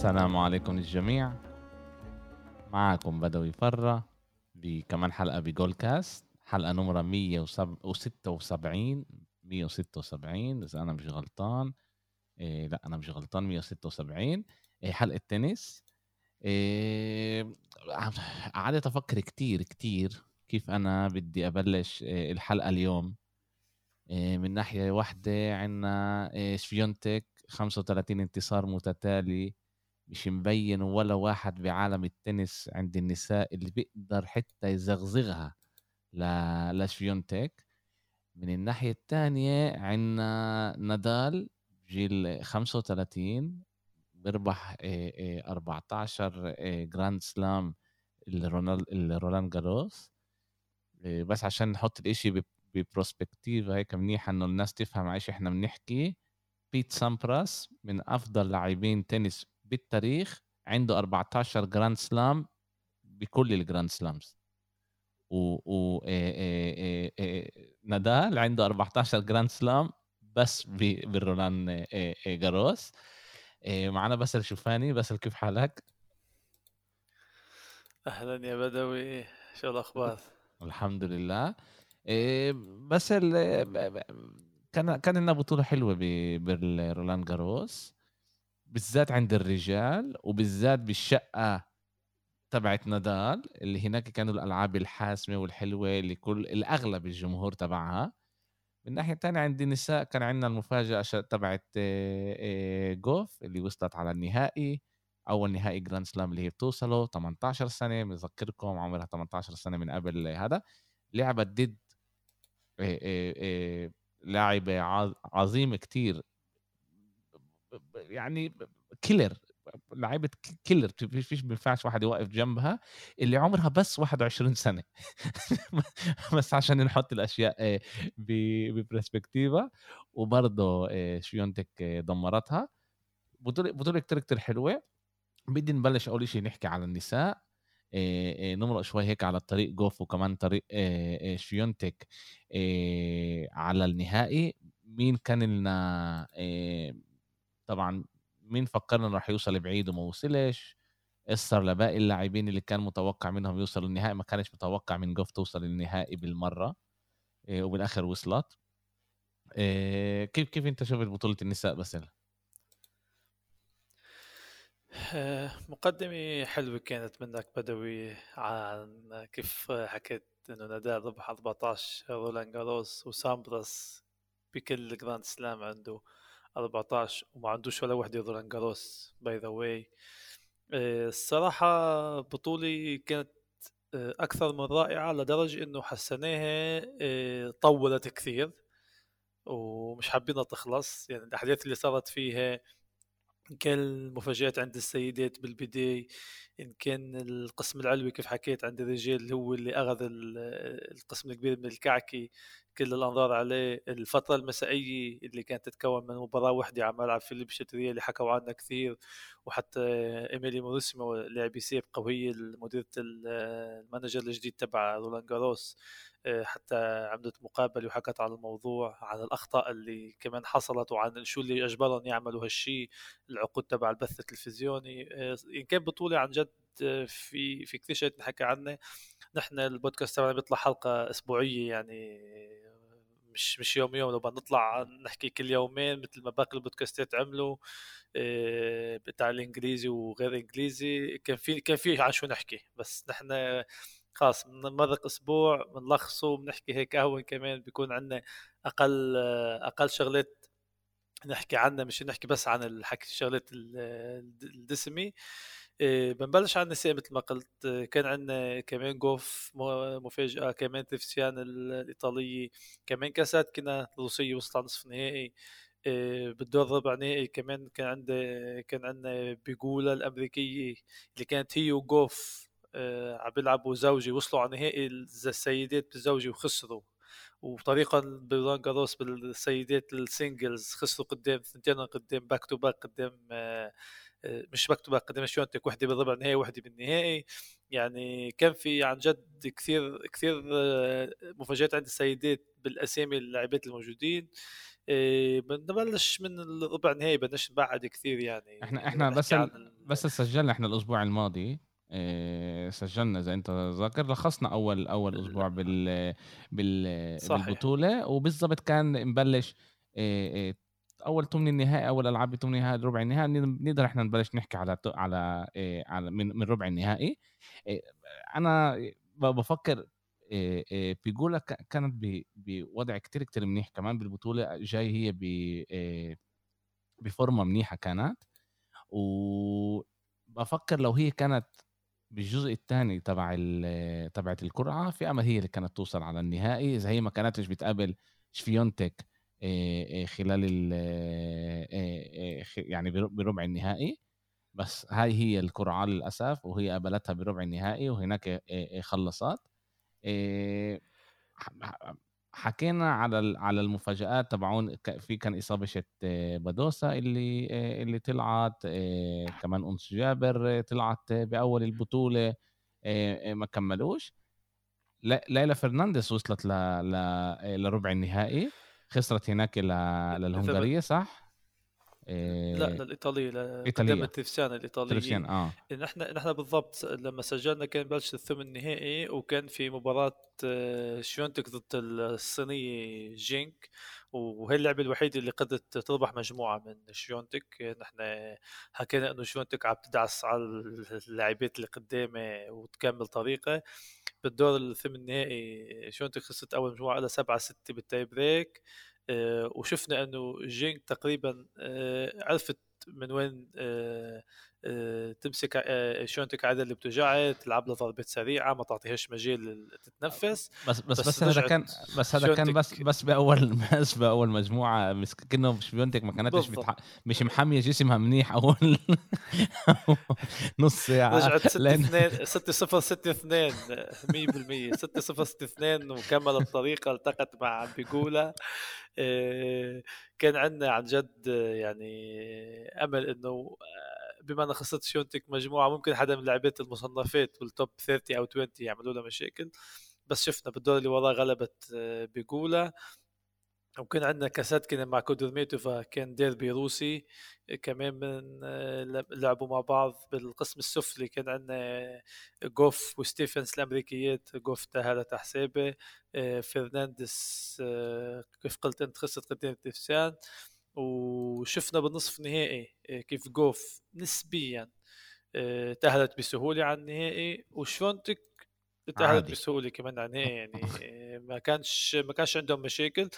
السلام عليكم الجميع. معكم بدوي فرة بكمان حلقة بجول كاست حلقة نمرة 176 176 إذا أنا مش غلطان. إيه لا أنا مش غلطان 176 إيه حلقة تنس إيه قعدت أفكر كتير كتير كيف أنا بدي أبلش إيه الحلقة اليوم. إيه من ناحية واحدة عنا إيه شفيونتك 35 انتصار متتالي. مش مبين ولا واحد بعالم التنس عند النساء اللي بيقدر حتى يزغزغها. لشفيونتيك من الناحية الثانية عندنا نادال جيل 35 بيربح 14 Grand Slam الرولان جاروس. بس عشان نحط الإشي ب perspective هيك منيحة إنه الناس تفهم إيش إحنا بنحكي. بيت سامبراس من أفضل لاعبين تنس بالتاريخ عنده 14 Grand Slam بكل ال Grand Slams و, و... نادال عنده 14 Grand Slam بس بالرولان جاروس. معنا باسل شوفاني. باسل كيف حالك؟ أهلا يا بدوي. شو الأخبار؟ الحمد لله باسل كان كان لنا بطولة حلوة بالرولان جاروس. بالذات عند الرجال وبالذات بالشقفة تبعت نادال اللي هناك كانوا الألعاب الحاسمة والحلوة اللي كل الأغلب الجمهور تبعها. من ناحية تانية عند النساء كان عندنا المفاجأة تبعت چوف اللي وصلت على النهائي أول نهائي grand slam اللي هي بتوصله 18 سنة بذكركم عمرها 18 سنة من قبل هذا. لعبت ضد لاعبة عظيمة كتير يعني killer لعيبة killer فيش ما ينفعش واحد يوقف جنبها اللي عمرها بس 21 سنة. بس عشان نحط الأشياء ب perspective وبرضه شفيونتك دمرتها. بطولة بطولة كتير كتير حلوة. بدي نبلش أول شيء نحكي على النساء. نمرق شوي هيك على الطريق جوف وكمان طريق شيونتك على النهائي. مين كان لنا طبعا مين فكرنا راح يوصل بعيد وما وصلش؟ إثر لباقي اللاعبين اللي كان متوقع منهم يوصلوا النهائي ما كانش متوقع من جوف توصل للنهائي بالمرة إيه وبالآخر وصلت. إيه كيف كيف أنت شفت بطولة النساء بس آه، مقدمة حلوة كانت منك بدوي عن كيف حكيت إنه نادال ربح 14 رولان جاروس وسامبرس بكل grand slam عنده. 14 وما عندوش ولا وحدة رولان جاروس by the way الصراحة بطولة كانت آه، أكثر من رائعة لدرجة إنه حسناها آه، طولت كثير ومش حابينها تخلص. يعني الأحداث اللي صارت فيها إن كان المفاجآت عند السيدات بالبداية إن كان القسم العلوي كيف حكيت عند الرجال هو اللي أخذ القسم الكبير من الكعكة كل الأنظار عليه الفترة المسائية اللي كانت تتكون من مباراة واحدة على ملعب فيليب شاترييه اللي حكوا عنها كثير وحتى إيميلي موريسمو لاعبة سابقة وهي مديرة ال manager الجديد تبع رولان جاروس آه، حتى عملت مقابلة وحكت على الموضوع عن الأخطاء اللي كمان حصلت وعن شو اللي أجبرهم يعملوا هالشيء العقود تبع البث التلفزيوني آه، إن كان بطولة عن جد في في كثير شيء نحكي عنه. نحن البودكاست تبعنا بيطلع حلقة أسبوعية يعني مش مش يوم يوم لو بدنا نطلع نحكي كل يومين مثل ما باقي البودكاستات عملوا بتاع الإنجليزي وغير إنجليزي. كان في كان في عن شو نحكي بس نحن خلاص بنمرق أسبوع بنلخصه بنحكي هيك قهوة كمان بيكون عندنا أقل أقل شغلات نحكي عنها مش نحكي بس عن الحكي الشغلات الدسمي. إيه، بنبلش عن النساء مثل ما قلت كان عندنا كمان جوف مفاجأة كمان تفسيان الإيطالية كمان كاسات كنا الروسية وصلت نصف نهائي إيه، بالدور ربع نهائي كمان كان عندنا كان عندنا بيجولا الأمريكية اللي كانت هي وجوف عم بيلعبوا زوجي وصلوا على نهائي السيدات بالزوجي وخسروا وطريقا برولان جاروس بالسيدات ال singles خسروا قدام ثنتين قدام back to back قدام مش مكتوبة قدام شونتك وحدة بالربع النهائي وحدة بالنهائي يعني كان في عن جد كثير كثير مفاجآت عند السيدات بالأسامي اللاعبات الموجودين بنبلش من الربع النهائي بدناش نبعد كثير يعني إحنا إحنا بس ال... بس سجلنا إحنا الأسبوع الماضي إيه سجلنا إذا أنت ذاكر لخصنا أول أول أسبوع بال بال صحيح. بالبطولة وبالضبط كان مبلش إيه إيه أول ثمن النهائي أول ألعاب ثمن النهائي ربع النهائي نقدر إحنا نبلش نحكي على على إيه على من من ربع النهائي. إيه أنا بفكر إيه بيقولا كانت بوضع كتير كتير منيح كمان بالبطولة جاي هي ب إيه بفورمة منيحة كانت. وبفكر لو هي كانت بالجزء الثاني تبع تبعت القرعه في امل هي اللي كانت توصل على النهائي. إذا هي ما كانتش بتقابل شفيونتك خلال ال يعني بربع النهائي بس هاي هي القرعه للأسف وهي قابلتها بربع النهائي وهناك خلصت حكينا على على المفاجآت تبعون في كان إصابة بادوسا اللي اللي طلعت كمان أنس جابر طلعت بأول البطولة ما كملوش ليلى فرنانديز وصلت. ل... لربع النهائي خسرت هناك ل... للهنغارية لا للايطاليه لقدام التفسان الإيطالية. آه. نحن نحن بالضبط لما سجلنا كان بلش الثمن النهائي وكان في مباراة آه، شيونتك ضد الصينيه جينك. وهي اللعبة الوحيدة اللي قدرت تربح مجموعة من شيونتك. نحن حكينا إنه شيونتك عم تدعس على اللاعبات اللي قدامه وتكمل طريقه. بالدور الثمن النهائي شيونتك خسرت أول مجموعة على 7 6 بال tie break. وشفنا إنه جينك تقريبا آه، عرفت من وين آه، تمسك شونتك عادل اللي بتوجعها تلعب لها ضربات سريعة ما تعطيهاش مجال تتنفس. بس بس بس, بس هذا كان بس هذا كان بس بس بأول بس بأول مجموعة بس كأنه شونتك ما كانتش بتح... مش محمية جسمها منيح أول نص ساعة. رجعت 6 2 6 0 6 2 100% 6 0 6 2 وكمل الطريقة التقت مع بيقولا كان عندنا عن جد يعني أمل إنه بما انها خسرت شونتك مجموعة ممكن حدا من لاعبات المصنفات بالتوب 30 أو 20 يعملوا لها مشاكل. بس شفنا بالدور اللي وراه غلبت بيجولا وكان عندنا كاساتكن مع كودرميتوفا كان ديربي روسي كمان من لعبوا مع بعض بالقسم السفلي. كان عندنا جوف وستيفنس الأمريكيات جوف تاهلت حسابه فرنانديس كيف قلت أنت خسرت قدام تريفيزان وشفنا بالنصف النهائي كيف جوف نسبيا تأهلت بسهولة على النهائي. وشونتك تاهلت بسهولة كمان النهائي يعني ما كانش ما كانش عندهم مشاكل.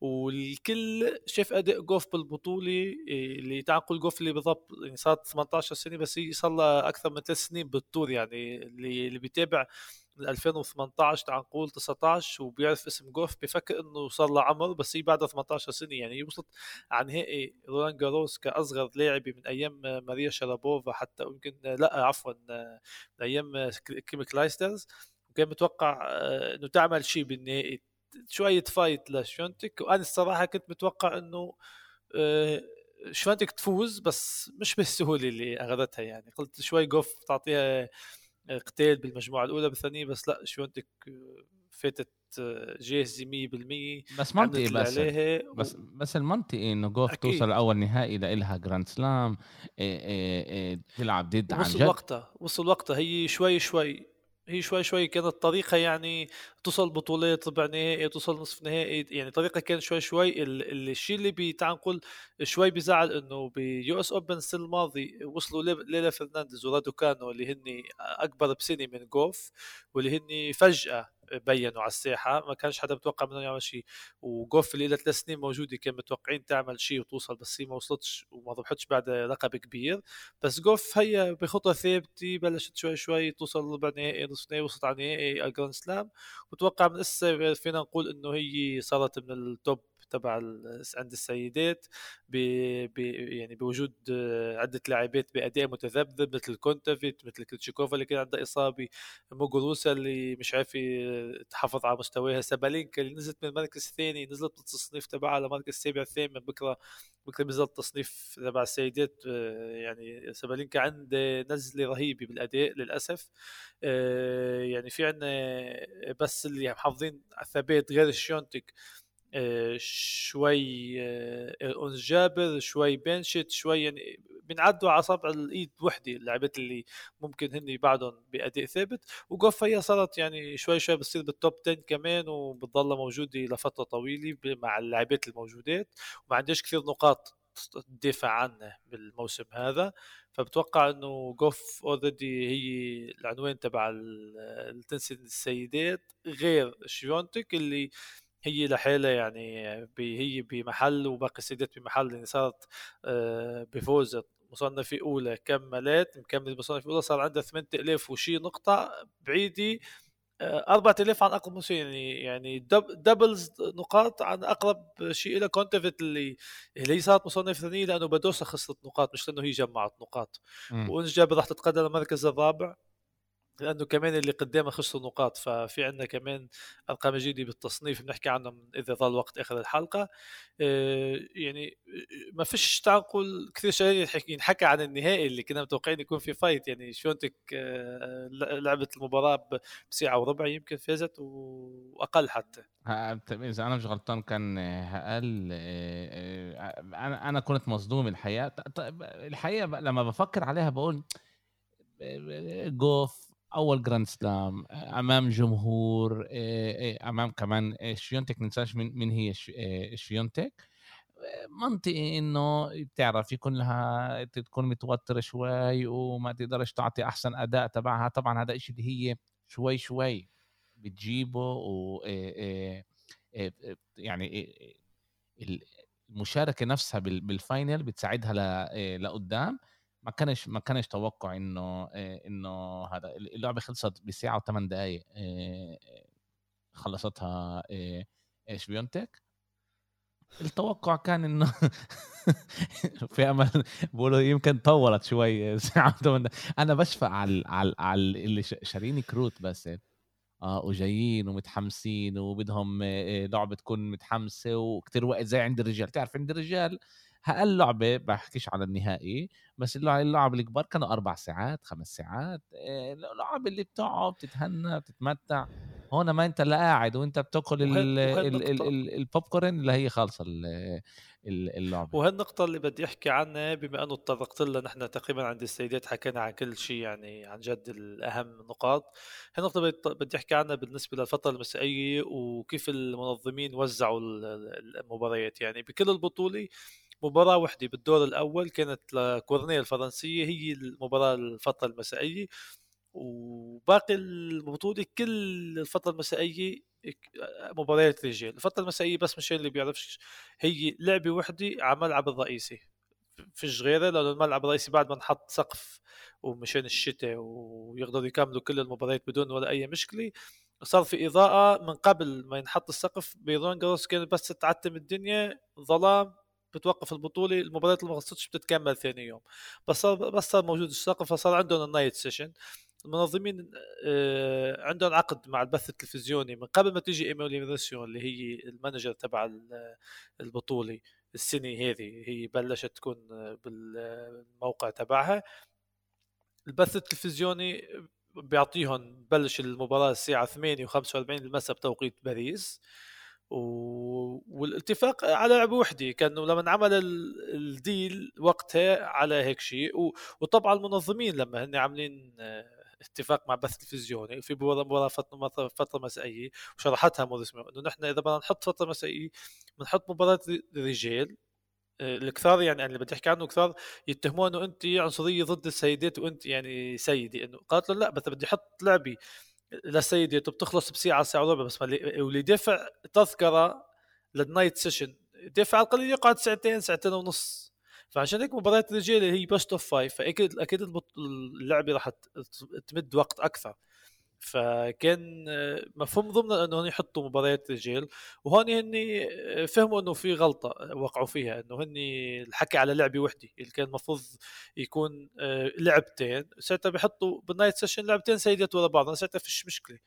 والكل شاف أداء جوف بالبطولة اللي تعال نقول جوف اللي بالضبط يعني صارت 18 سنة بس هي صار أكثر من ثلاث سنين بالطور يعني اللي اللي بيتابع من 2018 تعال نقول 19 وبيعرف اسم جوف بفكر إنه صار له عمر بس هي بعدها 18 سنة. يعني هي وصلت على نهائي رولان جاروس كأصغر لاعبة من أيام ماريا شرابوفا حتى يمكن لا عفوا من أيام كيم كلايسترز. وكان متوقع آه، إنه تعمل شيء بالنهائي. شوية fight لشونتك وأنا الصراحة كنت متوقع إنه آه، شونتك تفوز بس مش بالسهولة اللي أخذتها يعني. قلت شوي جوف تعطيها قتال بالمجموعة الأولى بالثانيه بس لا شونتك فاتت جاهزة 100% بس منطقي بس. بس و... بس المنطقي إنه جوف أكيد. توصل أول نهائي لها grand slam إيه إيه إيه تلعب ضد عن جد وصل وقتها وصل وقتها هي شوي شوي هي شوي شوي كانت طريقه يعني توصل بطولات ربع نهائي توصل نصف نهائي يعني طريقة كان شوي شوي الشيء اللي بتعال نقول شوي بزعل إنه ب US Open السنة الماضي وصلوا ليلى فرنانديز ورادو كانو اللي هن أكبر بسنة من جوف واللي هن فجأة بينوا على الساحة ما كانش حدا متوقع منهم يعمل شيء. وجوف اللي لها ثلاث سنين موجودة كان متوقعين تعمل شيء وتوصل بس هي ما وصلتش وما ربحتش بعد لقب كبير. بس جوف هي بخطى ثابتة بلشت شوي شوي توصل ربع نهائي نصف نهائي وصلت على نهائي ال grand slam وتوقع من هسه فينا نقول إنه هي صارت من ال top تبع عند السيدات ب... ب... يعني بوجود عدة لاعبات بأداء متذبذب مثل كونتافيت مثل كريتشيكوفا اللي كان عندها اصابه موغوروزا اللي مش عارف تحافظ على مستواها سابالينكا اللي نزلت من المركز الثاني نزلت بالتصنيف تبعها لمركز السابع الثامن بكرة بكرة نزل التصنيف تبع السيدات يعني سابالينكا عنده نزله رهيبه بالأداء للأسف يعني في عندنا بس اللي محافظين على الثبات غير الشيونتك آه، شوي آه، أنس جابر شوي بنشت شوي يعني بنعدوا على صبع الإيد وحده اللعبات اللي ممكن هن بعدهم بأداء ثابت. وقفة هي صارت يعني شوي شوي بتصير بالتوب 10 كمان وبتضلها موجودة لفترة طويلة مع اللاعبات الموجودات وما عندهاش كثير نقاط تدافع عنه بالموسم هذا. فبتوقع إنه جوف already هي العنوان تبع التنس السيدات غير شيونتك اللي هي لحالها يعني هي بمحل وباقي السيدات بمحل يعني صارت آه، بفوز مصنفة أولى كملت مكمل مصنفة أولى صار عندها 8000 وشي نقطة بعيدة 4000 آه، عن أقرب مسوي يعني يعني doubles نقاط عن أقرب شيء إلى كونتافيت اللي اللي هي صارت مصنفة ثانية لأنه بدوسا خسرت نقاط مش لأنه هي جمعت نقاط. وإنس راح تتقدم المركز الرابع. لأنه كمان اللي قدامه خسروا نقاط ففي عندنا كمان أرقام جيدة بالتصنيف بنحكي عنهم إذا ظل وقت آخر الحلقة. آه، يعني ما فيش تعال نقول كثير شيء ينحكى عن النهائي اللي كنا متوقعين يكون في fight يعني شونتك آه، لعبت المباراة بساعة وربع يمكن فازت وأقل حتى. إذا أنا مش غلطان كان أقل آه، أنا أنا كنت مصدوم الحقيقة الحقيقة لما بفكر عليها بقول جوف أول Grand Slam أمام جمهور أمام كمان شفيونتك ننساش من هي شفيونتك منطقي إنه بتعرف يكون لها تكون متوترة شوي وما تقدرش تعطي أحسن أداء تبعها. طبعا هذا الشيء اللي هي شوي شوي بتجيبه و يعني المشاركة نفسها بالفاينل بتساعدها لقدام. ما كانش ما كانش توقع إنه آه، إنه هذا اللعبة خلصت بساعة وثمان دقائق آه، خلصتها إيش بيونتك التوقع كان إنه في أمل بقولوا يمكن طولت شوي ساعة أنا بشفق على على على اللي شارين كروت بس آه وجايين ومتحمسين وبدهم آه، لعبة تكون متحمسة وكتير وقت زي عند الرجال. تعرف عند الرجال أقل لعبة بحكيش على النهائي بس اللعب الكبار كانوا أربع ساعات خمس ساعات اللعب اللي بتقعد بتتهنى بتتمتع هون ما أنت اللي قاعد وأنت بتاكل البوب كورن اللي هي خالصة اللعبة. وهالنقطة اللي بدي أحكي عنها بما إنه تطرقت لها نحن تقريبا عند السيدات حكينا عن كل شيء يعني عن جد الأهم نقاط. هالنقطة بدي أحكي عنها بالنسبة للفترة المسائية وكيف المنظمين وزعوا المباريات. يعني بكل البطولة مباراة وحدة بالدور الأول كانت لكورنيا الفرنسية هي المباراة الفترة المسائية. وباقي البطولة كل الفترة المسائية مباريات رجال. الفترة المسائية بس مشان اللي بيعرفش هي لعبة وحدة على الملعب الرئيسي. فيش غيره لأنه الملعب الرئيسي بعد ما نحط سقف ومشان الشتاء ويقدروا يكملوا كل المباريات بدون ولا أي مشكلة صار في إضاءة من قبل ما ينحط السقف. برولان جاروس كانت بس تعتم الدنيا ظلام بتوقف البطولة المباريات اللي ما خلصتش بتتكمل ثاني يوم. بس صار بس صار موجود السقف فصار عندهم ال night session المنظمين آه، عندهم عقد مع البث التلفزيوني من قبل ما تيجي إيميلي اللي هي ال manager تبع البطولة السنة هذه هي بلشت تكون بالموقع تبعها. البث التلفزيوني بيعطيهم بلش المباراة الساعة 8 و45 المساء بتوقيت باريس. والاتفاق على لعبة وحدة كانوا لما انعمل ال deal وقتها على هيك شيء وطبعا المنظمين لما هن عاملين اتفاق مع بث تلفزيوني في مباراه فترة مسائية وشرحتها موريزمو إنه نحن إذا بدنا نحط فترة مسائية بنحط مباراة رجال الكثار يعني اللي بدي أحكي عنه كثار يتهمون إنه أنت عنصرية ضد السيدات وأنت يعني سيدي إنه قالت له لا بس بدي أحط لعبي لسيدي بتخلص بساعه ساعة وربع بس. واللي دفع تذكرة لل night session دفع على القليل يقعد ساعتين ساعتين ونص. فعشان هيك مباريات الرجال هي best of five فأكيد أكيد اللعبة راح تمد وقت أكثر. فكان مفهوم ضمن انه هن يحطوا مباريات رجال وهون هن فهموا إنه في غلطة وقعوا فيها إنه هن الحكي على لعبه وحده اللي كان المفروض يكون لعبتين ساعتها بيحطوا بال night session لعبتين سيدات ورا بعض ساعتها فيش مشكلة.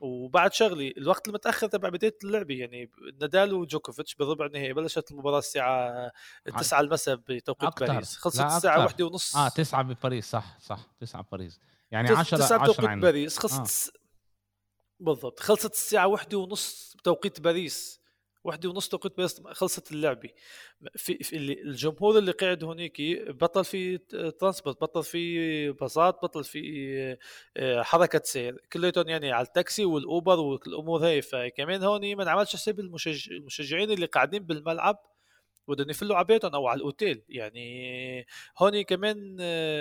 وبعد شغلي الوقت المتأخر تبع بداية اللعبة يعني نادال وجوكوفيتش بالربع النهائي بلشت المباراة الساعة 9 المساء بتوقيت باريس خلصت الساعة 1 ونص. آه 9 بباريس صح صح 9 بباريس. يعني 10 10 توقيت باريس. خلصت آه. بالضبط. خلصت الساعة 1 ونص بتوقيت باريس. واحدة ونص توقيت بس خلصت اللعبة في, في الجمهور اللي قاعد هونيك بطل في transport بطل في باصات بطل في آه، حركة سير. كليتهم يعني على التاكسي والأوبر والامور هاي. فكمان هون ما انعملش حساب المشجعين اللي قاعدين بالملعب. بدهم يفلوا على بيتهم أو على الأوتيل. يعني هون كمان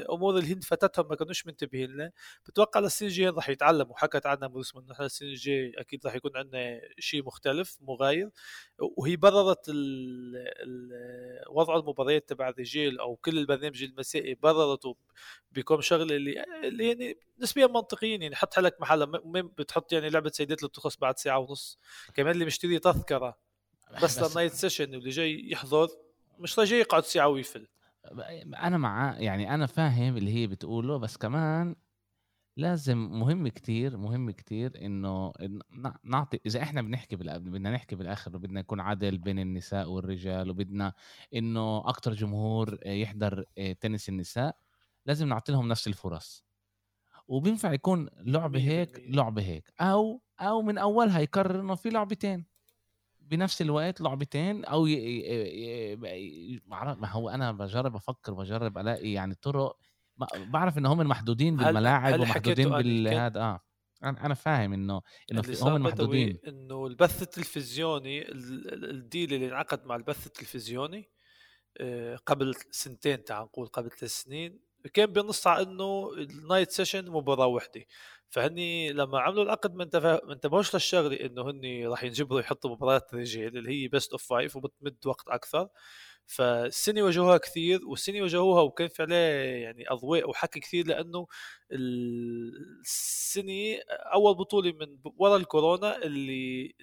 أمور الهند فاتتهم ما كانوش منتبهين لها. بتوقع للسنه الجايه رح يتعلموا. حكت عنا موسم إنه نحن السنة الجايه أكيد رح يكون عندنا شيء مختلف مغاير. وهي بررت وضع المباريات تبع الرجال أو كل البرنامج المسائي بررته بكم شغلة اللي اللي يعني نسبيا منطقيين. يعني حط حالك محل بتحط يعني لعبة سيدات اللي بتخلص بعد ساعة ونص. كمان اللي مشتري تذكرة. بس, بس. لل night session اللي جاي يحضر مش جاي يقعد ساعة ويفل أنا مع يعني أنا فاهم اللي هي بتقوله بس كمان لازم مهم كتير مهم كتير إنه نعطي إذا إحنا بنحكي بدنا نحكي بالآخر وبدنا يكون عدل بين النساء والرجال وبدنا إنه أكتر جمهور يحضر آه، تنس النساء لازم نعطي لهم نفس الفرص. وبينفع يكون لعبة هيك لعبة هيك أو أو من أولها يقرر إنه في لعبتين. بنفس الوقت لعبتين أو ي... ي... ي... ما هو أنا بجرب أفكر بجرب ألاقي يعني طرق بعرف إن هم محدودين بالملاعب هل ومحدودين بالهذا آه. أنا فاهم إنه إنه هم محدودين. إنه البث التلفزيوني ال deal اللي انعقد مع البث التلفزيوني آه، قبل سنتين تعال نقول قبل ثلاث سنين كان بينص على إنه ال night session مباراه وحده فهني لما عملوا العقد ما ما انتبهوش للشغلة إنه هني راح ينجبروا يحطوا مباريات رجال اللي هي best of five وبتمد وقت أكثر. فالسنة واجهوها كثير والسنة واجهوها وكان في عليه يعني أضواء وحكي كثير لأنه السنة أول بطولة من ورا الكورونا اللي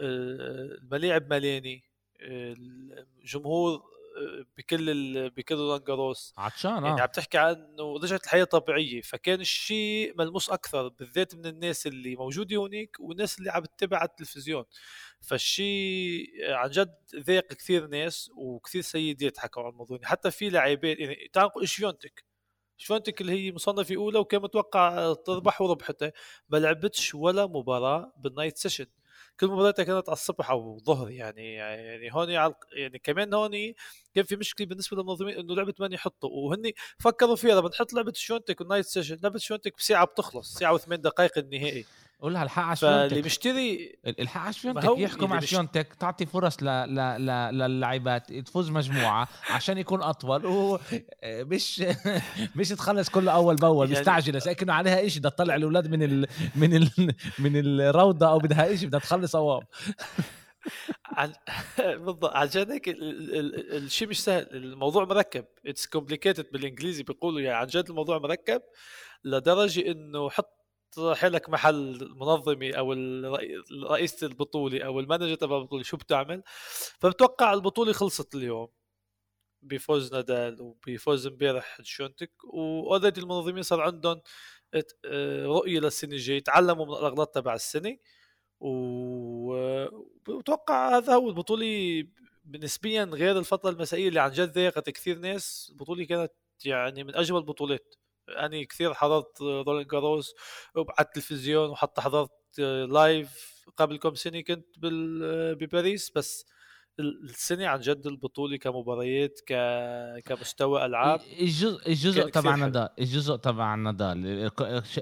آه، الملاعب ملاني الجمهور بكل بكل رولان جاروس عطشان يعني آه. يعني عم تحكي عن إنه رجعت الحياة طبيعية فكان الشيء ملموس أكثر بالذات من الناس اللي موجودة هونيك والناس اللي عم تتابع على التلفزيون. فالشيء عن جد ذاق كثير ناس وكثير سيدات حكوا عن الموضوع. حتى في لاعبين يعني نقول شفيونتك شفيونتك اللي هي مصنفة اولى وكان متوقع تربح وربحتها ما لعبتش ولا مباراة بال night session كل مباراتها كانت على الصبح أو الظهر يعني يعني هون يعني كمان هون كان في مشكلة بالنسبة للمنظمين إنه لعبة من يحطوا وهن فكروا فيها لما نحط لعبة شفيونتك وال night session لعبة شفيونتك بساعة بتخلص ساعة وثمان دقائق النهائي. قولها الحق على شفيونتك فاللي بيشتري الحق على شفيونتك يحكوا مع شفيونتك تعطي فرص ل... ل... ل... للاعبات تفوز مجموعة عشان يكون أطول. ومش مش تخلص كله أول بأول يعني... مستعجلة. زي كانه عليها شيء بدها تطلع الأولاد من ال... من ال... من الروضة أو بدها شيء بدها تخلص أوام. بالضبط. عشان هيك الشيء مش سهل. الموضوع مركب. it's complicated بالإنجليزي بيقولوا يعني عن جد الموضوع مركب لدرجة إنه حط حالك محل المنظمه أو رئيسه البطولة أو ال manager تبع البطولة شو بتعمل؟ فبتوقع البطولة خلصت اليوم بفوز نادال وبفوز امبارح شفيونتك و already المنظمين صار عندهم آه، رؤية للسنة الجاية تعلموا من الأغلاط تبع السنة وبتوقع هذا هو البطولة نسبيا غير الفترة المسائية اللي عن جد ضايقت كثير ناس. البطولة كانت يعني من أجمل البطولات. أني كثير حضرت رولان جاروس على التلفزيون وحتى حضرت live قبل كم سنة كنت بباريس. بس السنة عن جد البطولة كمباريات ك... كمستوى ألعاب الجزء الجزء تبع نضال الجزء تبع نضال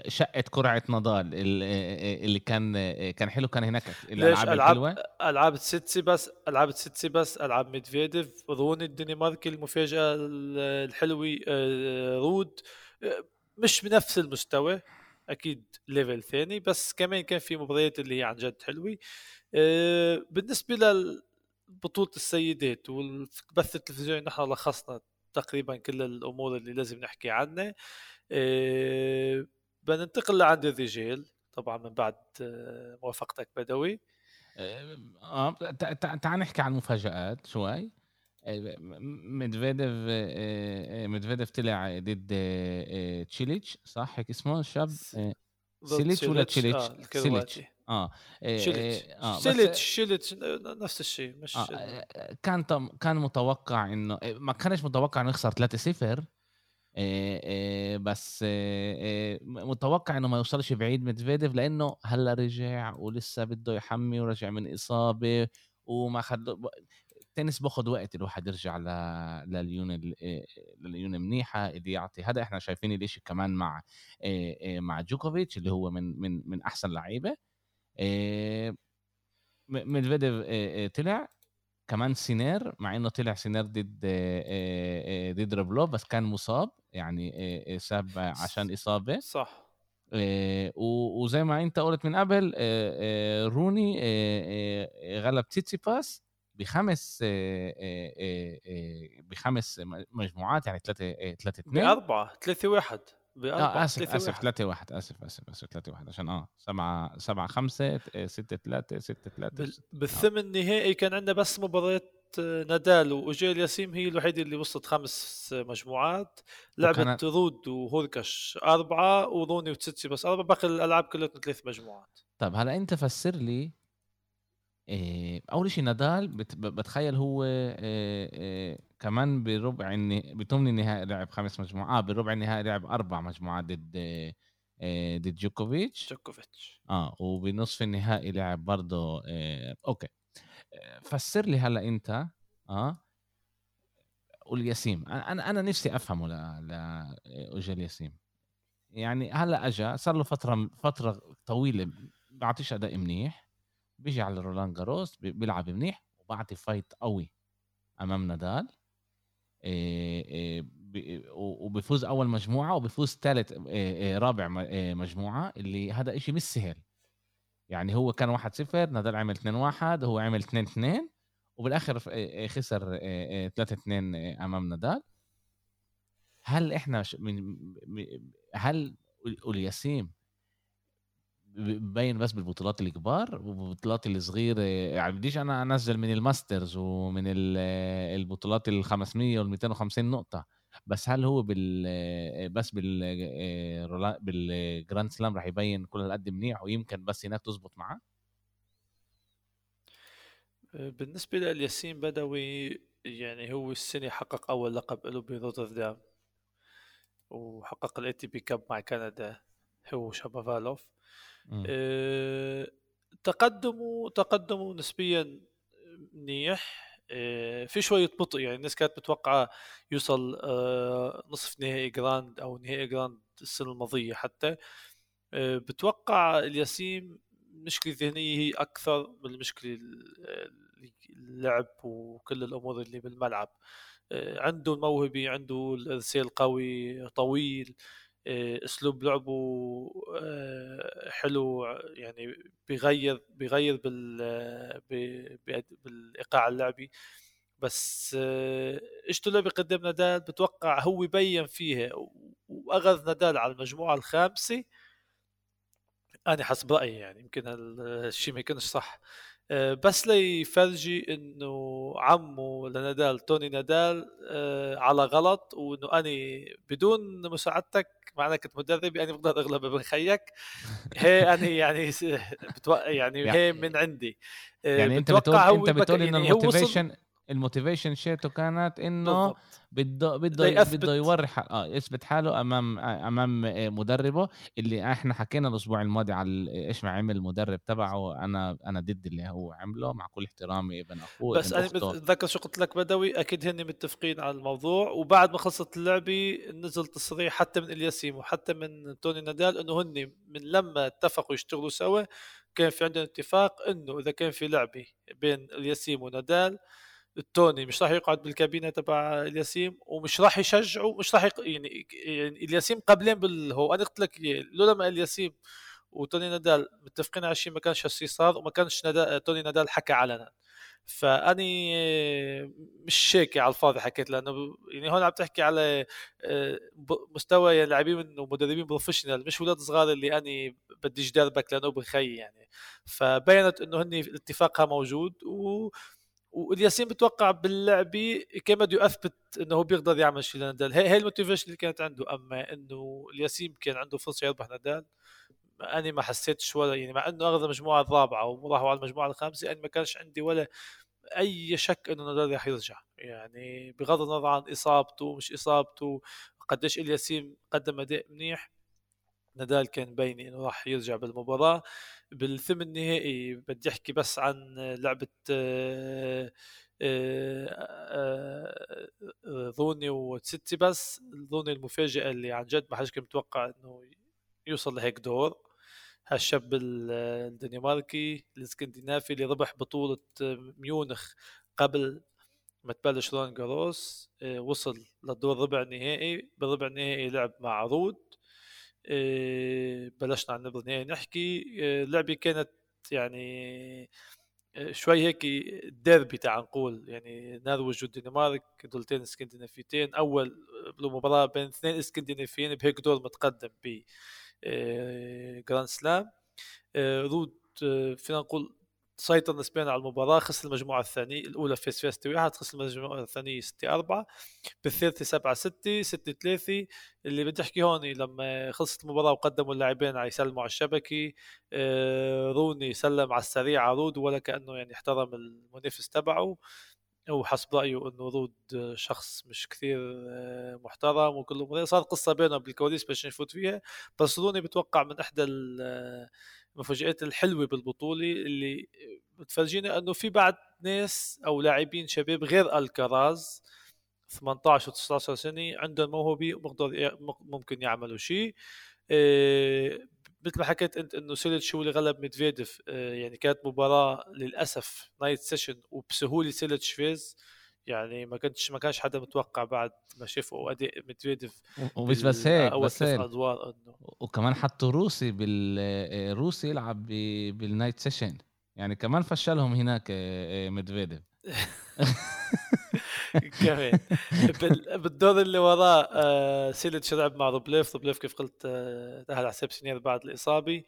شقة كرعه نضال اللي كان كان حلو كان هناك الألعاب ألعاب؟ ألعاب تسيتسيباس ألعاب تسيتسيباس ألعاب ميدفيديف روني الدنماركي المفاجأة الحلوة آه، رود. مش بنفس المستوى أكيد level ثاني بس كمان كان في مباريات اللي هي عن جد حلوة. آه، بالنسبة لبطوله السيدات والبث التلفزيوني نحن لخصنا تقريبا كل الأمور اللي لازم نحكي عنها. آه، بننتقل لعند الرجال طبعا من بعد آه، موافقتك بدوي. آه تعال نحكي عن المفاجآت شوي. ميدفيديف ميدفيديف طلع ضد تشيليتش صح هيك اسمه الشاب سيليتش ولا تشيليتش؟ آه سيليتش آه شيليتش آه شيليتش نفس الشيء مش آه كان كان متوقع انه ما كانش متوقع انه يخسر 3-0 بس متوقع انه ما يوصلش بعيد ميدفيديف لأنه هلا رجع ولسه بده يحمي ورجع من اصابه وما خد التنس باخذ وقت الواحد يرجع ل... لليون لليون منيحة اللي يعطي هذا إحنا شايفين الاشي كمان مع مع جوكوفيتش اللي هو من من من أحسن لعيبة. ميدفيديف طلع. كمان سينير مع إنه طلع سينير ضد ضد روبليف بس كان مصاب. يعني ساب عشان إصابة. صح. وزي ما أنت قلت من قبل روني غلب تسيتسيباس. بخمس بخمس مجموعات يعني ثلاثة ثلاثة اثنين بأربعة ثلاثة واحد بأربعة آه آسف اسف ثلاثة واحد آسف آسف آسف ثلاثة واحد عشان آه سبعة سبعة خمسة ستة ثلاثة ستة ثلاثة بالثمن النهائي كان عندنا بس مباراة نادال واوجيل ياسيم هي الوحيدة اللي وصلت خمس مجموعات. لعبت وكان... رود وهوركش أربعة وروني وتسيتسي بس أربعة باقي الألعاب كلها ثلاث مجموعات. طيب هلا أنت فسر لي أول شيء نادال بتخيل هو إيه إيه كمان بربع بثمن النهائي لعب خمس مجموعات آه بربع النهائي لعب أربع مجموعات ضد ضد جوكوفيتش. جوكوفيتش. آه وبنصف النهائي لعب برضه إيه أوكي. فسر لي هلأ أنت آه والياسيم. أنا أنا نفسي أفهمه ل لاوجيل ياسيم يعني هلأ اجى صار له فترة فترة طويلة بعطيش أداء منيح. بيجي على رولان جاروس بيلعب منيح وبعطي فايت قوي أمام نادال. وبيفوز أول مجموعة وبيفوز ثالث رابع مجموعة اللي هذا إشي مش سهل. يعني هو كان 1 0 نادال عمل 2 1 هو عمل 2 2 وبالآخر خسر 3 2 أمام نادال. هل إحنا من هل الياسيم ببين بس بالبطولات الكبار وبالبطولات الصغيرة. يعني بديش أنا أنزل من ال Masters ومن البطولات ال 500 وال 250 نقطة. بس هل هو بال بس بال بال Grand Slam راح يبين كل هالقد منيح ويمكن بس هناك تزبط معاه؟ بالنسبة للياسيم بدوي يعني هو السنة حقق أول لقب له بروتردام وحقق ال ATP Cup مع كندا هو شابافالوف. تقدموا تقدموا نسبيا منيح. أه في شوية بطء يعني الناس كانت متوقعة يوصل أه نصف نهائي Grand أو نهائي جراند السنة الماضية حتى. بتوقع الياسيم المشكلة الذهنية هي أكثر من المشكلة اللعب وكل الأمور اللي بالملعب. عنده الموهبة عنده الإرسال قوي طويل. آه، أسلوب لعبه آه، حلو يعني بيغير بيغير بال بالإيقاع اللعبي. بس آه، إيش اللي بيقدم نادال؟ بتوقع هو يبين فيها. واغذ نادال على المجموعة الخامسة. أنا حسب رأيي يعني يمكن هالشيء ما يكونش صح. آه، بس ليفرجي إنه عمه لنادال توني نادال آه، على غلط وإنه أنا بدون مساعدتك مع انك كنت مدربي أنا بقدر أغلب ابن خيك. هي أنا يعني بتو... يعني هي من عندي. آه، يعني أنت بتقول أنت بتقول إنه يعني الموتيفيشن الموتيفيشن شيته كانت إنه بده بده بده يوري آه يثبت حاله امام أمام مدربه اللي إحنا حكينا الأسبوع الماضي على إيش ما عمل المدرب تبعه أنا أنا ضد اللي هو عمله مع كل احترامي ابن أخوه بس أنا بتذكر شو قلت لك بدوي أكيد هن متفقين على الموضوع. وبعد ما خلصت اللعبة نزل تصريح حتى من الياسيم وحتى من توني نادال إنه هن من لما اتفقوا يشتغلوا سوا كان في عندنا اتفاق إنه إذا كان في لعبة بين الياسيم ونادال التوني مش راح يقعد بالكابينة تبع الياسيم ومش راح يشجعه مش راح يق... يعني, يعني الياسيم قبلين بال هو أنا قلت لك لولا ما الياسيم وتوني نادال متفقين على شيء ما كانش هالشيء صار وما كانش نادال توني نادال حكى علنا. فأني مش شاكي على الفاضي حكيت لأنه يعني هون عم تحكي على آه، مستوى يعني لاعبين ومدربين professional مش ولاد صغار اللي أني بدي دربك لأنه بخي يعني. فبينت إنه هني اتفاقها موجود و والياسيم بتوقع باللعبه كان بده يثبت إنه بيقدر يعمل شيء لنادال. هي هي ال motivation اللي كانت عنده. أما إنه الياسيم كان عنده فرصة يربح نادال أني ما حسيتش ولا يعني مع إنه أخذ المجموعه الرابعة وراحوا على المجموعة الخامسة اني ما كانش عندي ولا أي شك إنه نادال رح يرجع. يعني بغض النظر عن إصابته مش إصابته قديش الياسين قدم أداء منيح نادال كان بيني إنه راح يرجع بالمباراة. بالثمن النهائي بدي أحكي بس عن لعبة آه، آه، آه، ظوني وتسيتي بس. ظوني المفاجئة اللي عن جد ما حدش كان متوقع إنه يوصل لهيك دور. هالشاب الدنماركي الإسكندنافي اللي ربح بطولة ميونخ قبل ما تبلش رون جاروس وصل للدور ربع النهائي. بالربع النهائي لعب مع عرود آه، بلشنا عن النهائي نحكي اللعبه آه، كانت يعني آه، شوي هيك ديربي تعال نقول. يعني نرويج والدنمارك دولتين اسكندنافيتين أول مباراه بين اثنين اسكندنافيين بهيك دور متقدم ب Grand Slam رود فينا نقول سيطر نسبيا على المباراة خسر المجموعة الثانية الأولى فيس فيس 6 1 خسر المجموعة الثانية 6 4 بالثالثة 7 6 6 3 اللي بدي أحكي هون لما خلصت المباراة وقدموا اللاعبين على يسلموا على الشبكة آه، روني سلم على السريع رود ولا كأنه يعني احترم المنافس تبعه. وحسب رأيه إنه رود شخص مش كثير آه، محترم وكل صار قصة بينهم بالكواليس باش نفوت فيها. بس روني بتوقع من إحدى المفاجآت الحلوة بالبطولة اللي بتفرجينا إنه في بعض ناس أو لاعبين شباب غير الكراز 18 و 19 سنة عندهم موهبة ومقدر ممكن يعملوا شيء. آه، مثل ما حكيت أنت إنه سيلتش هو اللي غلب ميدفيديف آه، يعني كانت مباراة للأسف night session وبسهولة سيلتش فاز يعني ما كنتش ما كانش حدا متوقع بعد ما شافوا اداء ميدفيديف ومش بس هيك بس هيك. ادوار إنه وكمان حطوا روسي بالروسي يلعب بال night session. يعني كمان فشلهم هناك آه، ميدفيديف كمان بالدور اللي وراه آه سيلتش لعب مع روبليف روبليف كيف قلت آه تأهل على حساب سنير بعد الإصابة.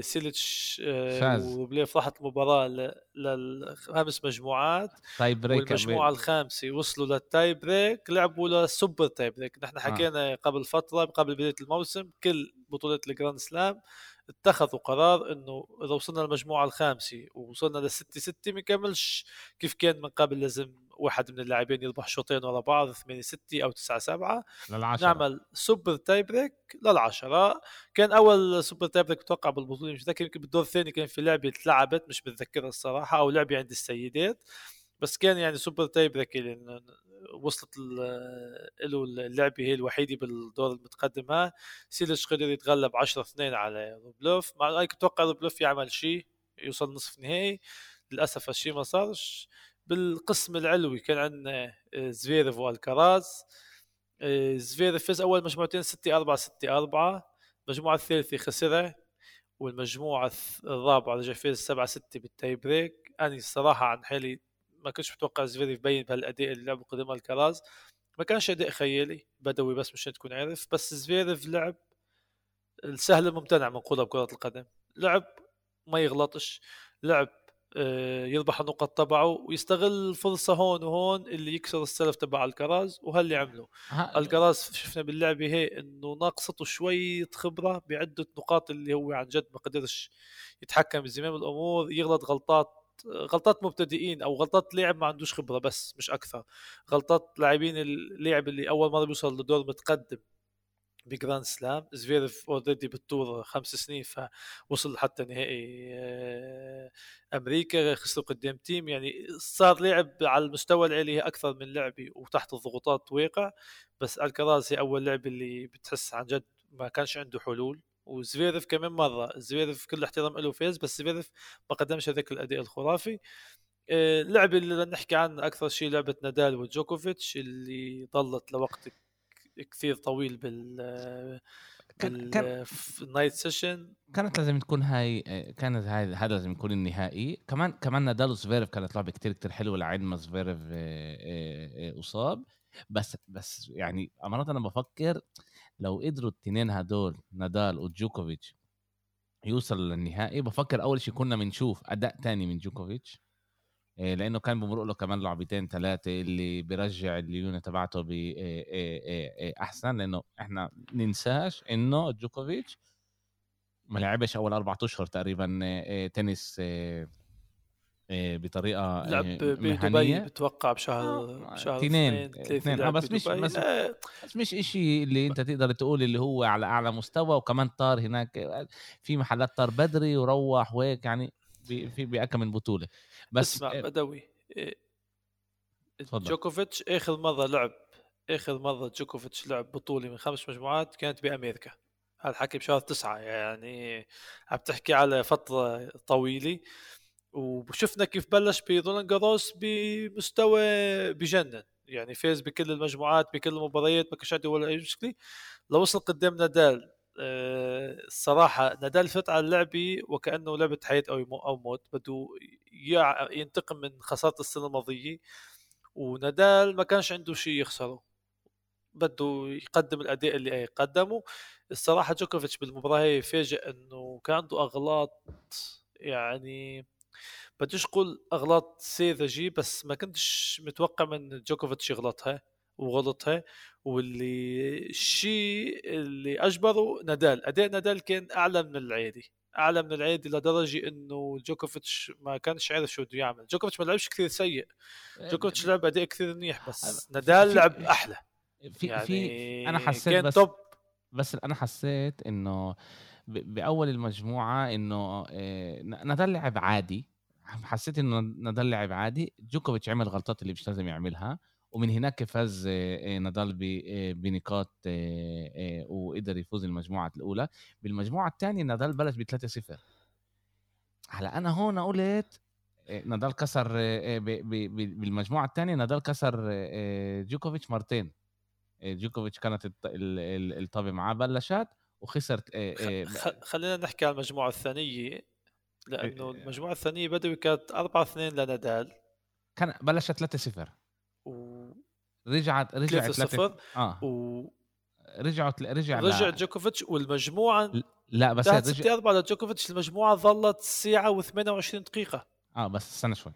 سيلتش آه وروبليف راحت المباراة للخمس مجموعات tie break والمجموعة الخامسة وصلوا لل tie break لعبوا لل super tie break نحن آه. حكينا آه. قبل فترة قبل بداية الموسم كل بطولات ال Grand Slam اتخذوا قرار إنه إذا وصلنا للمجموعة الخامسة ووصلنا للستة ستة ما كملش كيف كان من قبل لازم واحد من اللاعبين يربح شوطين ورا بعض 8 6 أو 9 7 للعشرة. نعمل super tie break للعشرة. كان أول super tie break بتوقع بالبطولة مش متذكر يمكن بالدور الثاني كان في لعبة اتلعبت مش متذكرها الصراحة أو لعبة عند السيدات. بس كان يعني super tie break وصلت له اللعبة هي الوحيدة بالدور المتقدم ها سيليتش قدر يتغلب 10 2 على روبلوف. مع ذلك أتوقع روبلوف يعمل شيء يوصل نصف نهائي. للأسف هالشيء ما صارش. بالقسم العلوي كان عندنا آه، زفيرف والكراز آه، زفيرف فاز أول مجموعتين 6 4 6 4 المجموعه الثالثة خسرها والمجموعة الرابعة رجع فاز 7 6 بال tie break. أنا الصراحة عن حالي ما كنتش متوقع زفيرف يبين بهالأداء اللي لعبه قدام الكراز ما كانش أداء خيالي بدوي بس مشان تكون عارف بس زفيرف لعب السهل الممتنع منقولها بكره القدم. لعب ما يغلطش لعب يربح النقط تبعه ويستغل الفرصة هون وهون اللي يكسر ال serve تبع الكراز وهاللي عمله الكراز شفنا باللعبة هي إنه ناقصته شوية خبرة بعدة نقاط اللي هو عن جد ما قدرش يتحكم. بزمام الأمور يغلط غلطات غلطات مبتدئين أو غلطات لاعب ما عندوش خبرة بس مش أكثر. غلطات لاعبين اللاعب اللي أول مرة بيوصل لدور متقدم. ب Grand Slam زفيرف already بال tour خمس سنين فوصل حتى نهائي آه، أمريكا خسروا قدام تيم. يعني صار لعب على المستوى العالي أكثر من لعبة وتحت الضغوطات واقع. بس ألكراز هي أول لعبة اللي بتحس عن جد ما كانش عنده حلول. وزفيرف كمان مرة. زفيرف كل احترام له فاز بس زفيرف ما قدمش هذاك الأداء الخرافي. اللعبه آه، اللي نحكي عنها أكثر شيء لعبة نادال وجوكوفيتش اللي ظلت لوقت كثير طويل بال كان ال night session كانت لازم تكون هاي كانت هاي هذا لازم يكون النهائي. كمان كمان نادال وزفيرف كانت لعبة كتير كتير حلوة لعين ما زفيرف آه، آه، آه، أصاب. بس بس يعني مرات أنا بفكر لو قدروا التنين هدول نادال وجوكوفيتش يوصل للنهائي بفكر أول شيء كنا بنشوف أداء تاني من جوكوفيتش. لأنه كان بمرق له كمان لعبتين ثلاثة اللي بيرجع الليونة تبعته باحسن لأنه إحنا ننساش إنه جوكوفيتش ما لعبش أول أربع أشهر تقريبا آه، تنس آه، آه، بطريقة لعب آه، بدبي بتوقع بشهر آه، بشهر اثنين، اثنين. آه، بس مش-. بس- آه، بس مش إشي اللي أنت تقدر تقول اللي هو على أعلى مستوى وكمان طار هناك في محلات طار بدري وروح وهيك يعني في باكم من بطولة. بس اسمع آه، بدوي إيه،. جوكوفيتش اخر مرة لعب اخر مرة جوكوفيتش لعب بطولة من خمس مجموعات كانت بأمريكا. هذا الحكي بشهر تسعة يعني عم تحكي على فترة طويلة. وشفنا كيف بلش برولان جاروس بمستوى بجنن. يعني فاز بكل المجموعات بكل المباريات ما كانش عنده ولا أي مشكلة. لو وصل قدام نادال آه، الصراحة نادال فات على اللعبة وكأنه لعبة حياة أو يمو- أو موت. بده ينتقم من خسارة السنة الماضية ونادال ما كانش عنده شيء يخسره. بده يقدم الأداء اللي قدمه. الصراحة جوكوفيتش بالمباراة هي فاجئ أنه كان عنده أغلاط يعني بديش أقول أغلاط ساذجة بس ما كنتش متوقع من جوكوفيتش يغلطها. وغلطها واللي الشيء اللي أجبره نادال. أداء نادال كان أعلى من العادي أعلى من العادي لدرجة إنه جوكوفيتش ما كانش عارف شو بده يعمل. جوكوفيتش ما لعبش كثير سيء. جوكوفيتش لعب أداء كثير منيح بس نادال لعب أحلى. في يعني في أنا حسيت كان بس توب. بس أنا حسيت إنه بأول المجموعة إنه آه، نادال لعب عادي. حسيت إنه نادال لعب عادي. جوكوفيتش عمل غلطات اللي مش لازم يعملها. ومن هناك فاز آه، آه، نادال آه، بنقاط وقدر يفوز المجموعة الأولى. بالمجموعة الثانية نادال بلش ب 3-0 هلأ أنا هون قلت نادال كسر بالمجموعة الثانية نادال كسر جوكوفيتش مرتين. جوكوفيتش كانت الط- ال- ال- الطابة معاه بلشت وخسر خ- خلينا نحكي على المجموعة الثانية لأنه. المجموعة الثانية بدوي كانت 4 2 لنادال. كان بلشت 3-0 و رجعت رجعت 3 0 آه. و رجعوا رجع رجع ل... جوكوفيتش والمجموعة لا بس انتهت رجع 6 4 لجوكوفيتش المجموعة ظلت ساعة و28 دقيقة. آه بس استنى شوي.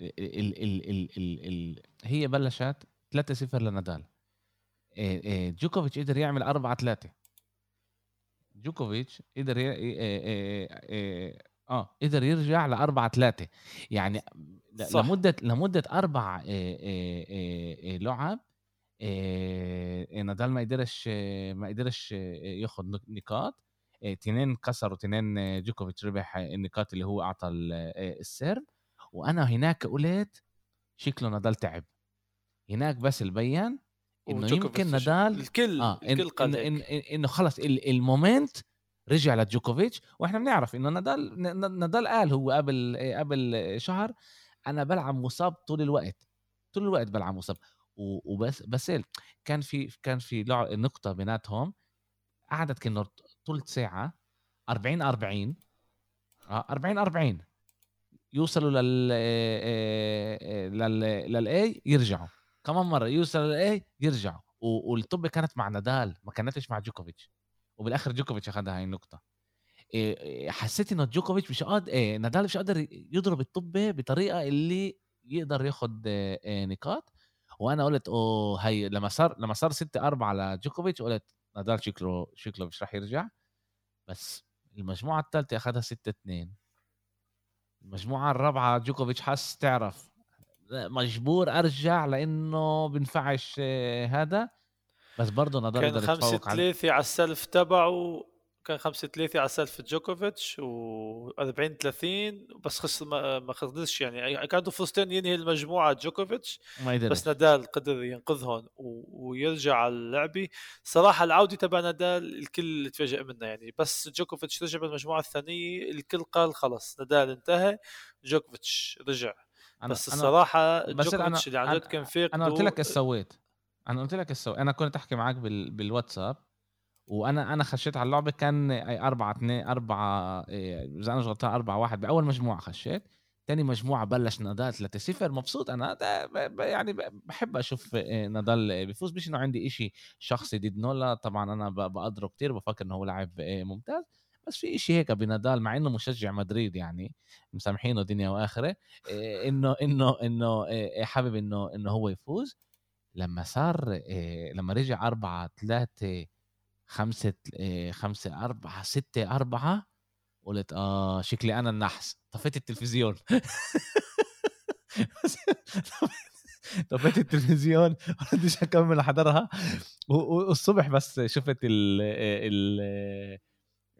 ال... ال... ال... ال... ال... ال... هي بلشت 3-0 لنادال. إيه إيه جوكوفيتش قدر يعمل 4 3 جوكوفيتش قدر ي... آه قدر يرجع ل 4 3 يعني صح. لمدة لمدة أربع إيه إيه إيه إيه لعب إيه نادال ما قدرش ما قدرش ياخذ نق- نقاط. تنين كسروا تنين إيه، جوكوفيتش ربح النقاط اللي هو أعطى ال- ال serve وأنا هناك قلت شكله نادال تعب. هناك بس البين إنه يمكن نادال الكل إن الكل إن إن إن إنه خلص ال- ال moment رجع لجوكوفيتش وإحنا بنعرف إنه نادال نادال قال هو قبل إيه، قبل شهر أنا بلعب مصاب طول الوقت طول الوقت بلعب مصاب. وبس بس كان في كان في نقطة بيناتهم قعدت كأنه ثلث ساعة 40 40 آه 40 40 يوصلوا لل آه، آه، لل لل A يرجعوا. كمان مرة يوصلوا لل A يرجعوا. والطابة كانت مع نادال ما كانتش مع جوكوفيتش. وبالآخر جوكوفيتش اخذها هاي النقطة. إيه، إيه، حسيت إنه جوكوفيتش مش قادر إيه نادال مش قادر يضرب الطابة بطريقة اللي يقدر ياخد نقاط. وأنا قلت أوه هي لما صار لما صار 6 4 لجوكوفيتش قلت نادال شكله شكله مش راح يرجع. بس المجموعة الثالثة اخذها 6 2 المجموعة الرابعة جوكوفيتش حس تعرف مجبور أرجع لأنه بنفعش هذا. بس برضه نادال كان قدر 5 يتفوق على 3 على ال serve تبعه كان 5 3 على serve جوكوفيتش و 40 30 بس خسر ما, خلصش يعني. كان عنده فرصتين ينهي المجموعة جوكوفيتش ما بس نادال قدر ينقذهم و... ويرجع على اللعبه صراحة العودة تبع نادال الكل تفاجئ منها يعني. بس جوكوفيتش رجع بالمجموعة الثانية الكل قال خلص نادال انتهى جوكوفيتش رجع. أنا بس أنا الصراحة أنا- جوكوفيتش اللي عن جد أنا- كان فاقده أنا قلت لك إيش سويت. أنا قلت لك سويت أنا كنت أحكي معك بال... بالواتساب وأنا أنا خشيت على اللعبة كان أربعة اثنين أربعة إيه، إذا أنا غلطان أربعة واحد بأول مجموعة خشيت تاني مجموعة بلش نادال 3 0 مبسوط أنا يعني بحب أشوف إيه، نادال بيفوز مش إنه عندي إشي شخصي ضد نولا طبعا أنا بقدره كتير بفكر إنه هو لاعب إيه، ممتاز بس في إشي هيك بنادال مع إنه مشجع مدريد يعني مسامحينه دنيا وآخرة إنه إنه إنه حابب إنه إنه هو يفوز لما صار لما رجع أربعة ثلاثة خمسة خمسة أربعة ستة أربعة قلت آه شكلي أنا النحس طفيت التلفزيون. طفيت التلفزيون ما بديش أكمل أحضرها والصبح بس شفت ال آه،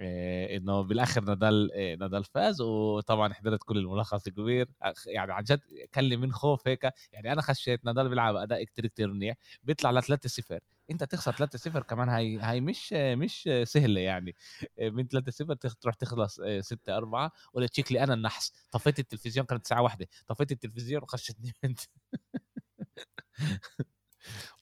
إنه بالآخر نادال آه، نادال فاز وطبعا حضرت كل الملخص الكبير يعني عن جد لي من خوف هيك. يعني أنا خشيت نادال بيلعب أداء كتير كتير منيح. بيطلع ل 3 0 إنت تخسر 3 0 كمان هاي هاي مش مش سهلة يعني. من 3 0 تروح تخلص 6 4 ولا لي أنا النحس. طفيت التلفزيون كانت الساعة واحدة. طفيت التلفزيون وخشيت نمت.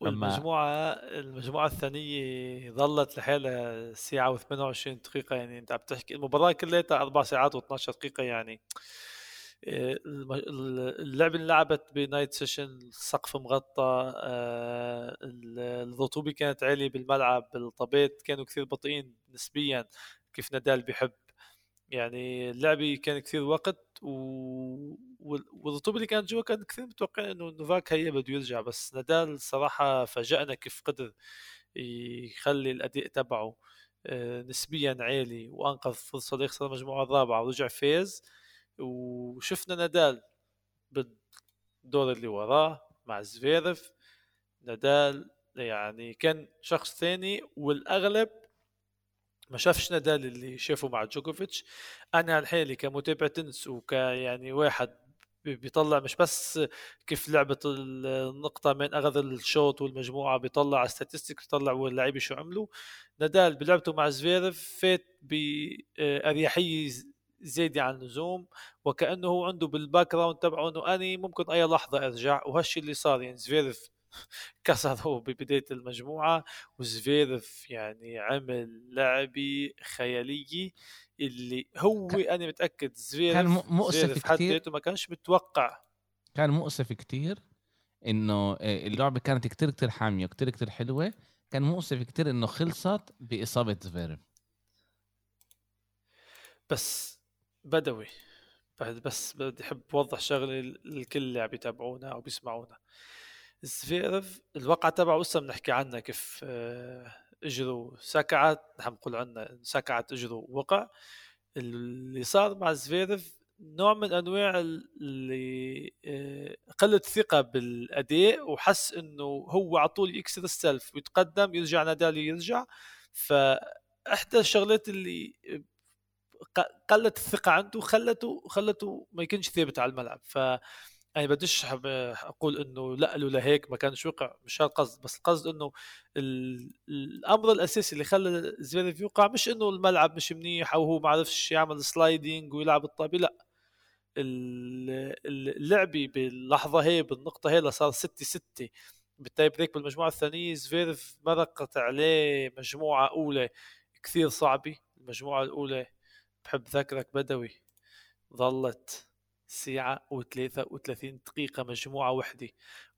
والمجموعة المجموعة الثانية ظلت لحالها ساعة و28 دقيقة يعني أنت عم تحكي المباراة كلها أربع ساعات و12 دقيقة يعني اللعبة انلعبت ب night session السقف مغطى آه، الرطوبة كانت عالية بالملعب الطابات كانوا كثير بطيئين نسبيا كيف نادال بيحب يعني اللعبة كان كثير وقت و... والرطوبة اللي كانت جوا كان كثير متوقع إنه نوفاك هي بده يرجع بس نادال صراحة فاجأنا كيف قدر يخلي الأداء تبعه آه، نسبيا عالي وأنقذ فرصة ليخسر المجموعة الرابعة ورجع فاز وشفنا نادال بالدور اللي وراه مع زفيرف نادال يعني كان شخص ثاني والأغلب ما شافش نادال اللي شافه مع جوكوفيتش. أنا الحالي كمتابع تنس وك يعني واحد بيطلع مش بس كيف لعبة النقطة من أخذ الشوط والمجموعة بيطلع statistic بيطلع واللعيبة شو عملوا. نادال بلعبته مع زفيرف فات بأريحية زيادة عن اللزوم وكأنه عنده بال background تبعه إنه اني ممكن أي لحظة أرجع وهالشي اللي صار يعني زفيرف كسره ببداية المجموعة وزفيرف يعني عمل لعبة خيالية اللي هو ك... أنا متأكد زفيرف كان مؤسف كثير ما كانش متوقع. كان مؤسف كثير إنه آه، اللعبة كانت كتير كتير حامية كتير كتير حلوة. كان مؤسف كتير إنه خلصت بإصابة زفيرف بس بدوي. بس بدي أحب أوضح شغلة الكل اللي عم يتابعونا أو بيسمعونا. زفيرف الوقعة تبعه لسه بنحكي عنها كيف آه، اجره سكعت نحن بنقول عنها سكعت اجره وقع. اللي صار مع زفيرف نوع من أنواع اللي آه، قلت ثقة بالأداء وحس إنه هو على طول يكسر السلف ويتقدم يرجع نادال يرجع. فإحدى الشغلات اللي قلت الثقة عنده خلته خلته ما يكونش ثابت على الملعب. ف يعني بديش أقول إنه لا له لهيك ما كانش وقع مش القصد بس القصد إنه الأمر الأساسي اللي خلى زفيريف يوقع مش إنه الملعب مش منيح أو هو ما عرفش يعمل sliding ويلعب الطابة لا. اللعبه باللحظة هي بالنقطة هي صار 6 6 بال tie break بالمجموعة الثانية. زفيرف مرقت عليه مجموعة أولى كثير صعبة المجموعة الأولى بحب ذكرك بدوي ظلت. ساعة و33 دقيقة مجموعة وحدة.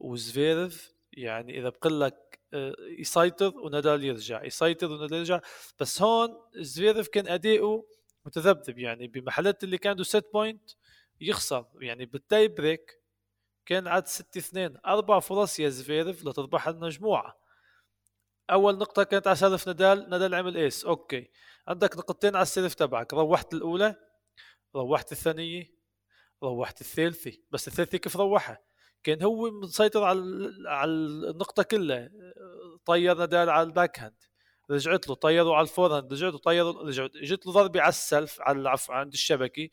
وزفيرف يعني إذا بقول لك آه، يسيطر ونادال يرجع يسيطر ونادال يرجع. بس هون زفيرف كان أداؤه متذبذب يعني بمحلات اللي كانوا set point يخسر. يعني بال tie break كان عاد 6 2 أربع فرص يا زفيرف لتربح المجموعة. أول نقطة كانت على serve نادال نادال عمل ace. Okay. عندك نقطتين على ال serve تبعك. روحت الأولى روحت الثانية روحت الثالثه بس الثالثه كيف روحها كان هو مسيطر على على النقطة كلها. طير نادال على ال backhand رجعت له طيروا على ال forehand رجعت له طيروا رجعت اجت له ضربة على ال serve على العفو عند الشبكة.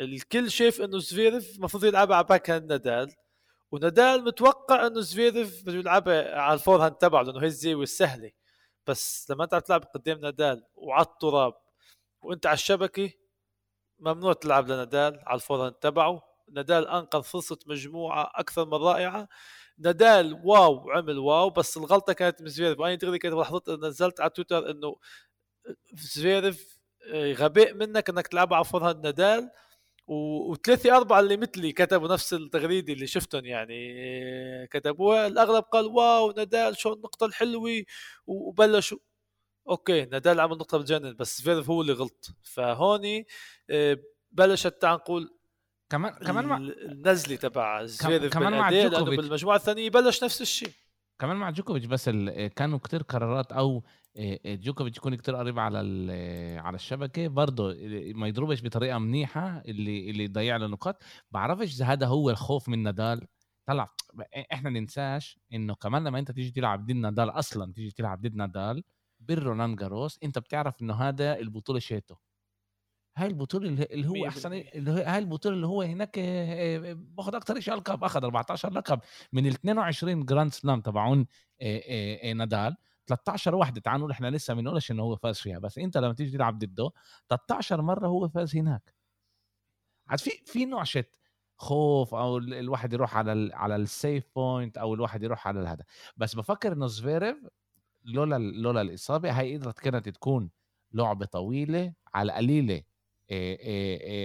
الكل شايف إنه زفيرف المفروض يلعبها على backhand نادال ونادال متوقع إنه زفيرف بده يلعبها على ال forehand تبعه لأنه هي الزاوية السهلة. بس لما أنت عم تلعب قدام نادال وعلى التراب وأنت على الشبكة ممنوع تلعب لنادال على ال forehand تبعه. نادال أنقذ فرصة مجموعة أكثر من رائعة. نادال wow عمل wow بس الغلطة كانت من زفيرف وأنا دغري كنت لاحظت نزلت على تويتر إنه زفيرف آه، غباء منك إنك تلعبها على forehand نادال. وثلاثة أربعة اللي مثلي كتبوا نفس التغريدة اللي شفتهم يعني آه، كتبوها. الأغلب قال wow نادال شو النقطة الحلوة؟ وبلشوا okay نادال عمل نقطة بتجنن بس زفيرف هو اللي غلط. فهوني آه، بلشت تعال نقول كمان كمان مع النزله تبع زفيرف كمان مع جوكوفيتش. بالمجموعة الثانية بلش نفس الشيء. كمان مع جوكوفيتش بس كانوا كتير قرارات أو جوكوفيتش يكون كتير قريب على على الشبكة. برضه ما يضربش بطريقة منيحة اللي اللي يضيع له نقاط. بعرفش إذا هذا هو الخوف من نادال. طلع إحنا ننساش إنه كمان لما أنت تيجي تلعب ضد نادال أصلا تيجي تلعب ضد نادال بالرولان جاروس أنت بتعرف إنه هذا البطولة شيته هاي البطولة اللي هو أحسن اللي هو هاي البطولة اللي هو هناك آه، آه، باخذ أكثر شيء القاب أخذ 14 لقب. من ال 22 جراند سلام تبعون آه، نادال 13 واحدة. تعال نقول إحنا لسه بنقولش إنه هو فاز فيها بس أنت لما تيجي تلعب ضده 13 مرة هو فاز هناك. عاد في في نوع شت خوف أو الواحد يروح على ال على السيف بوينت أو الواحد يروح على هذا بس بفكر إنه زفيرف لولا لولا الإصابة هي قدرت كانت تكون لعبة طويلة على قليلة.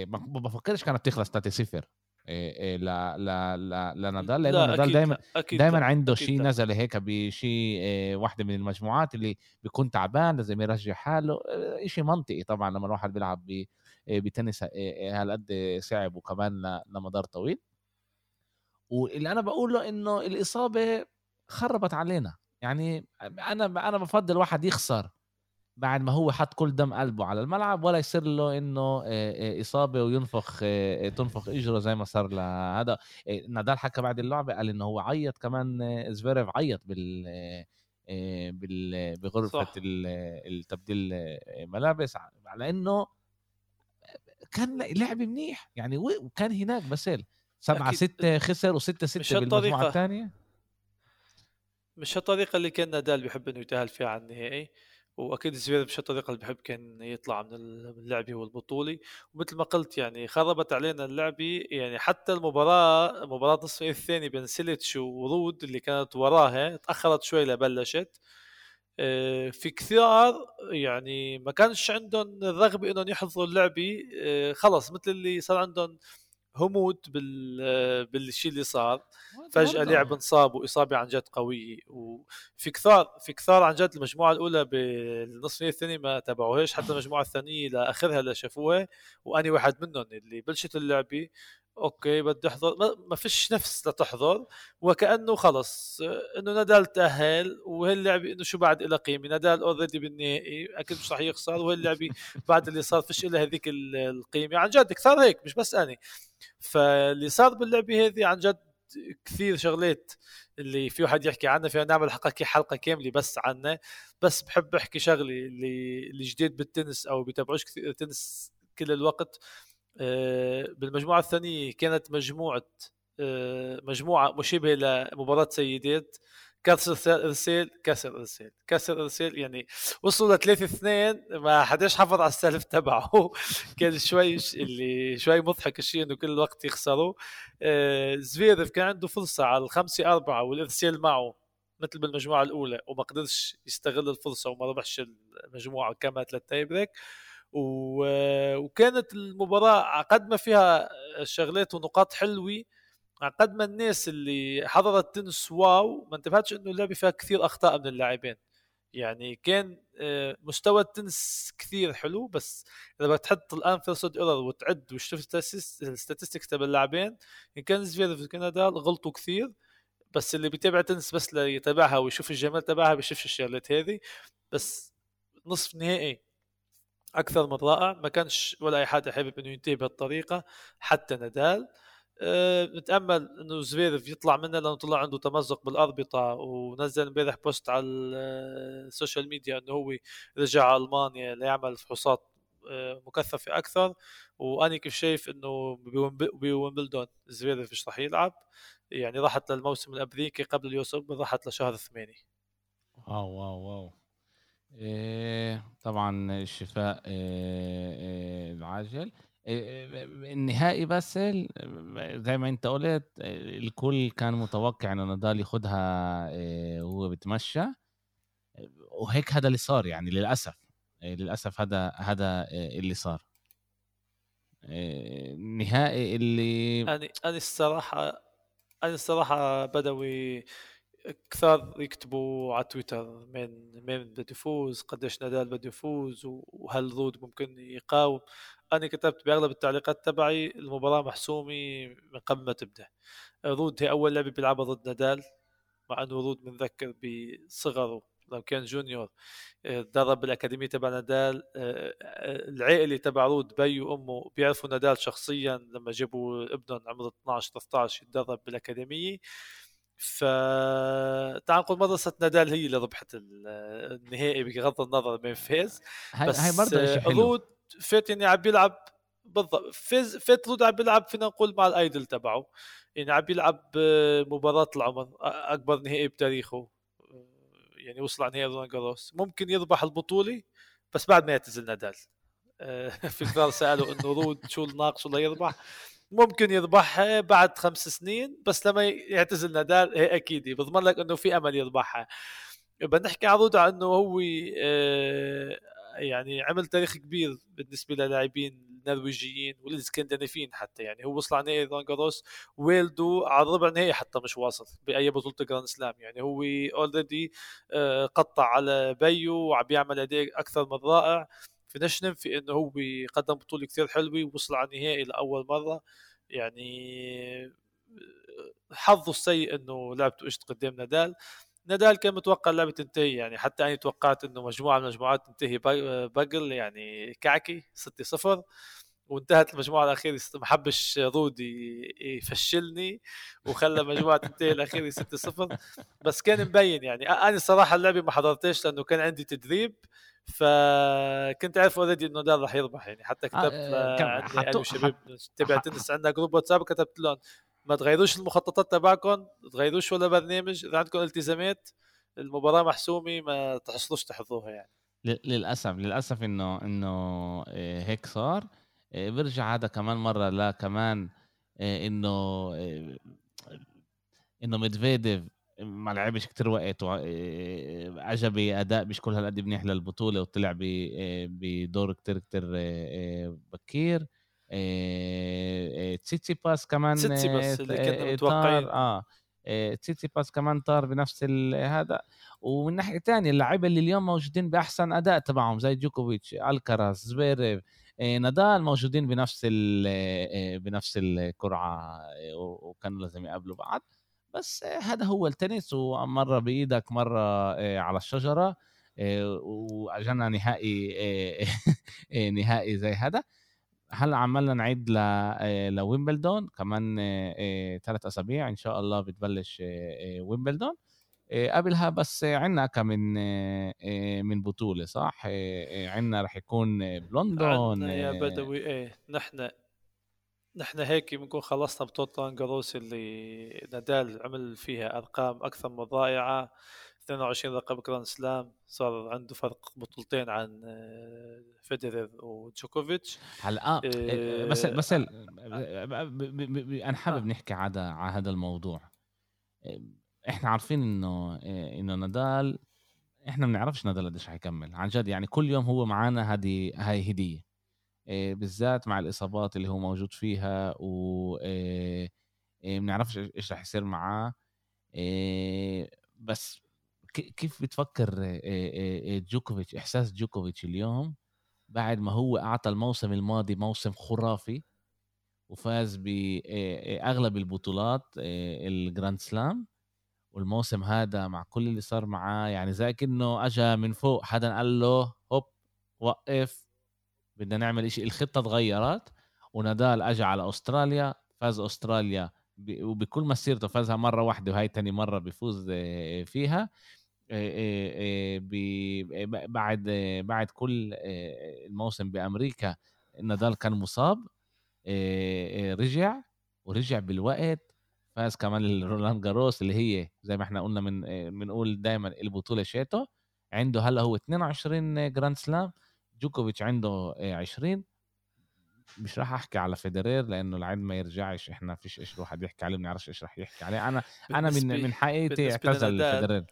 ما بفكرش كانت تخلص 3 0 لا لا لا لنادال لأنه نادال دائما دائما عنده شيء نزل هيك بشيء واحدة من المجموعات اللي بيكون تعبان لازم يرجع حاله. شيء منطقي طبعا لما الواحد بيلعب بتنس هالقد صعب وكمان لمدار طويل. واللي أنا بقوله إنه الإصابة خربت علينا. يعني أنا أنا بفضل واحد يخسر بعد ما هو حط كل دم قلبه على الملعب ولا يصير له إنه إصابة وينفخ تنفخ إجره زي ما صار لهذا نادال حكى بعد اللعبة قال إنه هو عيط كمان زفيرف عيط بال بال بغرفة صح. التبديل ملابس على إنه كان لعب منيح يعني وكان هناك بس 7 6 خسر و6 6 بالمجموعة الثانية. مش الطريقة اللي كان نادال بيحب إنه يتأهل فيها على النهائي وأكيد زفير مش الطريقة اللي بحب كان يطلع من اللعبه والبطوله ومثل ما قلت يعني خربت علينا اللعبه يعني حتى المباراة مباراة نصف الثاني بين سيليتش ورود اللي كانت وراها تأخرت شوي لبلشت آه، في كثار يعني ما كانش عندهم الرغبة إنهم يحضروا اللعبه آه، خلص مثل اللي صار عندهم همود بال بالشيء اللي صار. فجأة لاعب انصاب وإصابة عن جد قوية. وفي كثار في كثار عن جد المجموعة الأولى بالنصف الثاني ما تابعوهاش حتى المجموعة الثانية لاخرها اللي شافوها. واني واحد منهم اللي بلشت اللعبة. okay بدي احضر ما فيش نفس لتحضر وكأنه خلص إنه نادال تأهل وهاللعبه إنه شو بعد لها قيمة نادال already بالنهائي أكيد مش رح يخسر وهاللعبه بعد اللي صار فيش لها هذيك القيمة. عن جد كثار هيك مش بس اني فاللي صار باللعبة هذه عن جد كثير شغلات اللي في واحد يحكي عنها فينا نعمل حلقه حلقة كاملة بس عنها. بس بحب أحكي شغلة اللي اللي جديد بالتنس أو بيتابعوش كثير تنس كل الوقت. بالمجموعة الثانية كانت مجموعة آه، مجموعة مشابهة لمباراة سيدات. كسر ارسال كسر ارسال كسر ارسال يعني وصلوا ل 3 2 ما حداش حافظ على السالف تبعه. كان شوي اللي شوي مضحك الشيء إنه كل الوقت يخسروا. آه، زفيرف كان عنده فرصة على الخمسة أربعة والإرسال معه مثل بالمجموعة الأولى وما قدرش يستغل الفرصة وما ربحش المجموعة كما ثلاث break. وكانت المباراة قد ما فيها شغلات ونقاط حلوة قد ما الناس اللي حضرت tennis wow ما انتبهتش إنه اللعبة فيها كثير أخطاء من اللاعبين. يعني كان آه، مستوى التنس كثير حلو بس إذا بدك تحط ال unforced error وتعد وتشوف ال statistics تبع اللاعبين إن كان زفيرف كان نادال غلطوا كثير بس اللي بيتابع تنس بس ليتابعها ويشوف الجمال تبعها بيشوفش الشغلات هذه بس نصف نهائي. أكثر من رائع. ما كانش ولا أي حدا حابب إنه ينتهي بهالطريقة حتى نادال. أه نتأمل إنه زفيرف يطلع منها لأنه طلع عنده تمزق بالأربطة ونزل إمبارح post على ال social media إنه هو رجع ألمانيا ليعمل فحوصات أه مكثفة أكثر. واني كيف شايف إنه بويمبلدون زفيرف مش راح يلعب؟ يعني راحت للموسم الأمريكي قبل ال US راحت لشهر ثمانية. واو واو واو. طبعا الشفاء إيه إيه العاجل. النهائي بس زي ما انت قلت الكل كان متوقع انه نادال ياخدها وهو بتمشى وهيك هذا اللي صار يعني للأسف. للأسف هذا هذا اللي صار. النهائي اللي أنا أنا الصراحة أنا الصراحة بدوي كثار يكتبوا على تويتر من من بده يفوز؟ قديش نادال بده يفوز؟ وهل رود ممكن يقاوم؟ أنا كتبت بأغلب التعليقات تبعي المباراة محسومة من قبل ما تبدأ. رود هي أول لعبة بيلعبها ضد نادال مع إنه رود بنذكر بصغره لما كان junior تدرب بالاكاديميه تبع نادال آه، آه، العائلة تبع رود بيه وأمه بيعرفوا نادال شخصيا لما جابوا ابنهم عمره 12 13 يتدرب بالأكاديمية. ف تعال نقول مدرسة نادال هي اللي ربحت النهائي بغض النظر من فاز بس هاي برضه رود فات يعني عم بيلعب بالضبط فاز فات رود عم بيلعب فينا نقول مع ال idol تبعه. يعني عم بيلعب مباراة العمر أكبر نهائي بتاريخه. يعني وصل على نهائي رولان جاروس. ممكن يربح البطولة بس بعد ما يعتزل نادال. في كثار سالوا إنه رود شو الناقص ولا يربح ممكن يربحها بعد خمس سنين بس لما يعتزل نادال هي أكيد بضمن لك إنه في أمل يربحها بدنا نحكي عن رود إنه هو آه، يعني عمل تاريخ كبير بالنسبة للاعبين النرويجيين والإسكندنافيين حتى يعني هو وصل على نهائي رولان جاروس ويلدو على الربع نهائي حتى مش واصل بأي بطولة Grand Slam. يعني هو already آه، قطع على بيو وعم بيعمل أداء أكثر من رائع. فيناش ننفي إنه هو قدم بطولة كثير حلوة ووصل على النهائي لأول مرة. يعني حظه السيء إنه لعبته اجت قدام نادال. نادال كان متوقع اللعبة تنتهي يعني حتى أنا توقعت إنه مجموعة من المجموعات تنتهي بقل يعني كعكي 6 0 وانتهت المجموعة الأخيرة ما حبش رودي يفشلني وخلى مجموعه تنتهي الأخيرة 6 0 بس كان مبين يعني أنا الصراحه اللعبة ما حضرتش لأنه كان عندي تدريب. فكنت عارف already إنه نادال راح يربح يعني. حتى كتبت آه عندي أنا وشباب تبع تنس عندنا group واتساب كتبت لهم ما تغيروش المخططات تبعكم تغيروش ولا برنامج إذا عندكم التزامات المباراة محسومة ما تحصلوش تحضروها يعني. للأسف للأسف إنه إنه آه، هيك صار. آه، بيرجع هذا كمان مرة لا كمان آه، إنه إنه ميدفيديف ما لعبش كتير وقت وعجبي اداء مش كل هالقد منيح للبطولة وطلع بدور كتير كتير بكير. تسيتسيباس كمان تسيتسيباس اللي كنا متوقعين. آه. تسيتسيباس كمان طار بنفس هذا. ومن ناحية ثانية اللعيبة اللي اليوم موجودين بأحسن أداء تبعهم زي جوكوفيتش الكراز زفيريف نادال موجودين بنفس بنفس القرعه وكانوا لازم يقابلوا بعض. بس هذا هو التنس ومرة بإيدك مرة على الشجرة واجانا نهائي نهائي زي هذا. هلا عمالنا نعيد ل لويمبلدون؟ كمان ثلاث أسابيع إن شاء الله بتبلش ويمبلدون. قبلها بس عندنا كم من من بطولة صح؟ عندنا رح يكون بلندن يا بدوي إيه نحن نحن هيك بنكون خلصنا بطولة جاروس اللي نادال عمل فيها أرقام أكثر من رائعة. 22 لقب جراند سلام. صار عنده فرق بطولتين عن آه، فيدرر وجوكوفيتش. هلأ آه, آه، بس بس أنا حابب نحكي على على هذا الموضوع. إحنا عارفين إنه إنه نادال إحنا ما بنعرفش نادال قديش حيكمل. عن جد يعني كل يوم هو معنا هذه هاي هدية. بالذات مع الإصابات اللي هو موجود فيها و بنعرفش إيش رح يصير معاه. بس كيف بتفكر جوكوفيتش إحساس جوكوفيتش اليوم بعد ما هو أعطى الموسم الماضي موسم خرافي وفاز باغلب البطولات ال Grand Slam والموسم هذا مع كل اللي صار معاه يعني زي كأنه اجى من فوق حدا قال له هوب وقف. بدنا نعمل إشي. الخطة تغيرت ونادال أجى على أستراليا فاز أستراليا وبكل مسيرته فازها مرة واحدة وهي تاني مرة بيفوز فيها. بعد بعد كل الموسم بأمريكا نادال كان مصاب رجع ورجع بالوقت فاز كمان رولان جاروس اللي هي زي ما إحنا قلنا من بنقول دائما البطولة شيتو عنده هلأ هو 22 Grand Slam. جوكوفيتش عنده 20 مش راح أحكي على فيدرير لأنه لعند ما يرجعش إحنا فيش إيش الواحد يحكي عليه بنعرفش إيش راح يحكي عليه. أنا أنا من من حقيقتي اعتزل فيدرير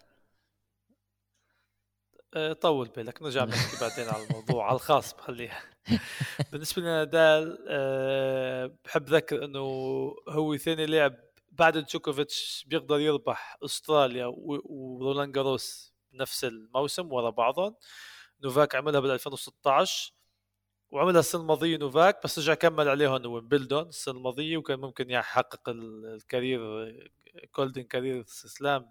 آه، طول بالك نرجع نحكي بعدين على الموضوع على الخاص بخليها بالنسبة لنادال أه بحب ذكر إنه هو ثاني لاعب بعد جوكوفيتش بيقدر يربح أستراليا ورولان جاروس نفس الموسم ورا بعضهم. نوفاك عملها بال 2016 وعملها السنة الماضية نوفاك بس رجع كمل عليهم ويمبلدون السنة الماضية وكان ممكن يحقق ال career golden career slam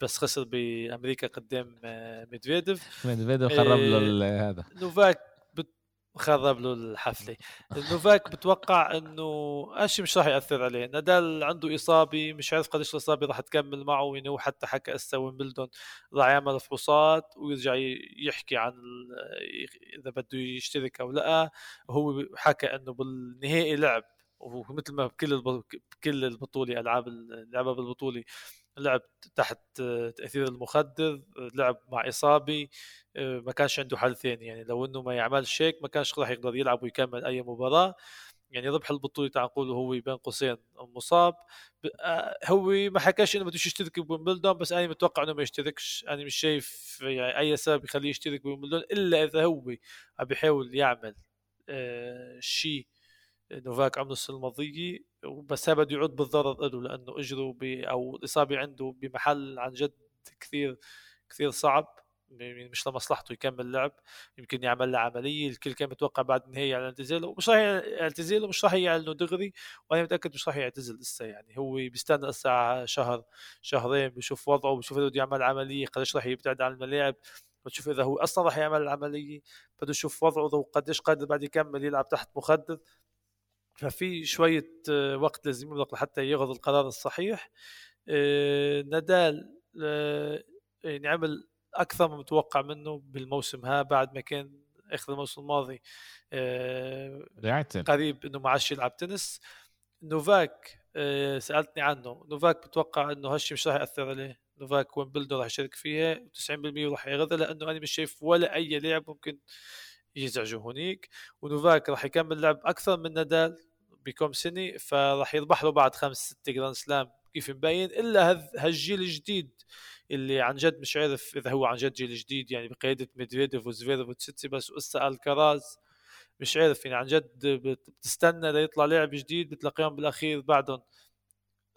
بس خسر بأمريكا قدام آه، ميدفيديف. ميدفيديف خرب له آه، هذا. نوفاك خرب له الحفلة. نوفاك بتوقع إنه أشي مش راح يأثر عليه. نادال عنده إصابة مش عارف قديش الإصابة راح تكمل معه يعني هو حتى حكى هسه ويمبلدون راح يعمل فحوصات ويرجع يحكي عن إذا بده يشترك أو لأ. هو حكى إنه بالنهائي لعب ومثل ما بكل بكل البطولة ألعاب اللعبه بالبطولة. لعب تحت تأثير المخدر لعب مع اصابه ما كانش عنده حل ثاني. يعني لو إنه ما يعملش هيك ما كانش راح يقدر يلعب ويكمل أي مباراة. يعني ربح البطولة تعال نقول هو بين قوسين مصاب آه، هو ما حكاش إنه بده يشترك بويمبلدون بس أنا متوقع إنه ما يشتركش. أنا مش شايف يعني أي سبب يخليه يشترك بويمبلدون إلا إذا هو عم بيحاول يعمل آه شيء نوفاك عمله السنة الماضيه بس بده يعود بالضرر له لأنه إجره أو الاصابه عنده بمحل عن جد كثير كثير صعب مش لمصلحته يكمل لعب يمكن يعمل له عملية الكل كان متوقع بعد النهايه على اعتزاله مش راح يعتزل ومش راح يعلنه دغري وأنا متأكد مش راح يعتزل لسه يعني هو بيستنى لسه شهر شهرين بشوف وضعه بشوف إذا بده يعمل عملية قديش راح يبتعد عن الملاعب بتشوف إذا هو أصلا راح يعمل العملية بده يشوف وضعه وقديش قادر بعد يكمل يلعب تحت مخدر. ففي شوية آه، وقت لازم يملك لحتى ياخذ القرار الصحيح. آه، نادال آه، يعني عمل أكثر من متوقع منه بالموسم ها بعد ما كان آخر الموسم الماضي قريب إنه ما عادش يلعب تنس. نوفاك سألتني عنه. نوفاك بتوقع إنه هالشيء مش راح يأثر عليه. نوفاك وين بلدو راح يشارك فيها 90% راح يغذى لأنه أنا مش شايف ولا أي لاعب ممكن يزعجه هونيك ونوفاك راح يكمل لعب أكثر من نادال. بكم سنة فراح يربح له بعد خمس ست Grand Slam كيف مبين إلا هالجيل الجديد اللي عن جد مش عارف إذا هو عن جد جيل جديد يعني بقيادة ميدفيديف وزفيريف بس هسا الكراز مش عارف يعني عن جد بتستنى ليطلع لاعب جديد بتلاقيهم بالأخير بعدهم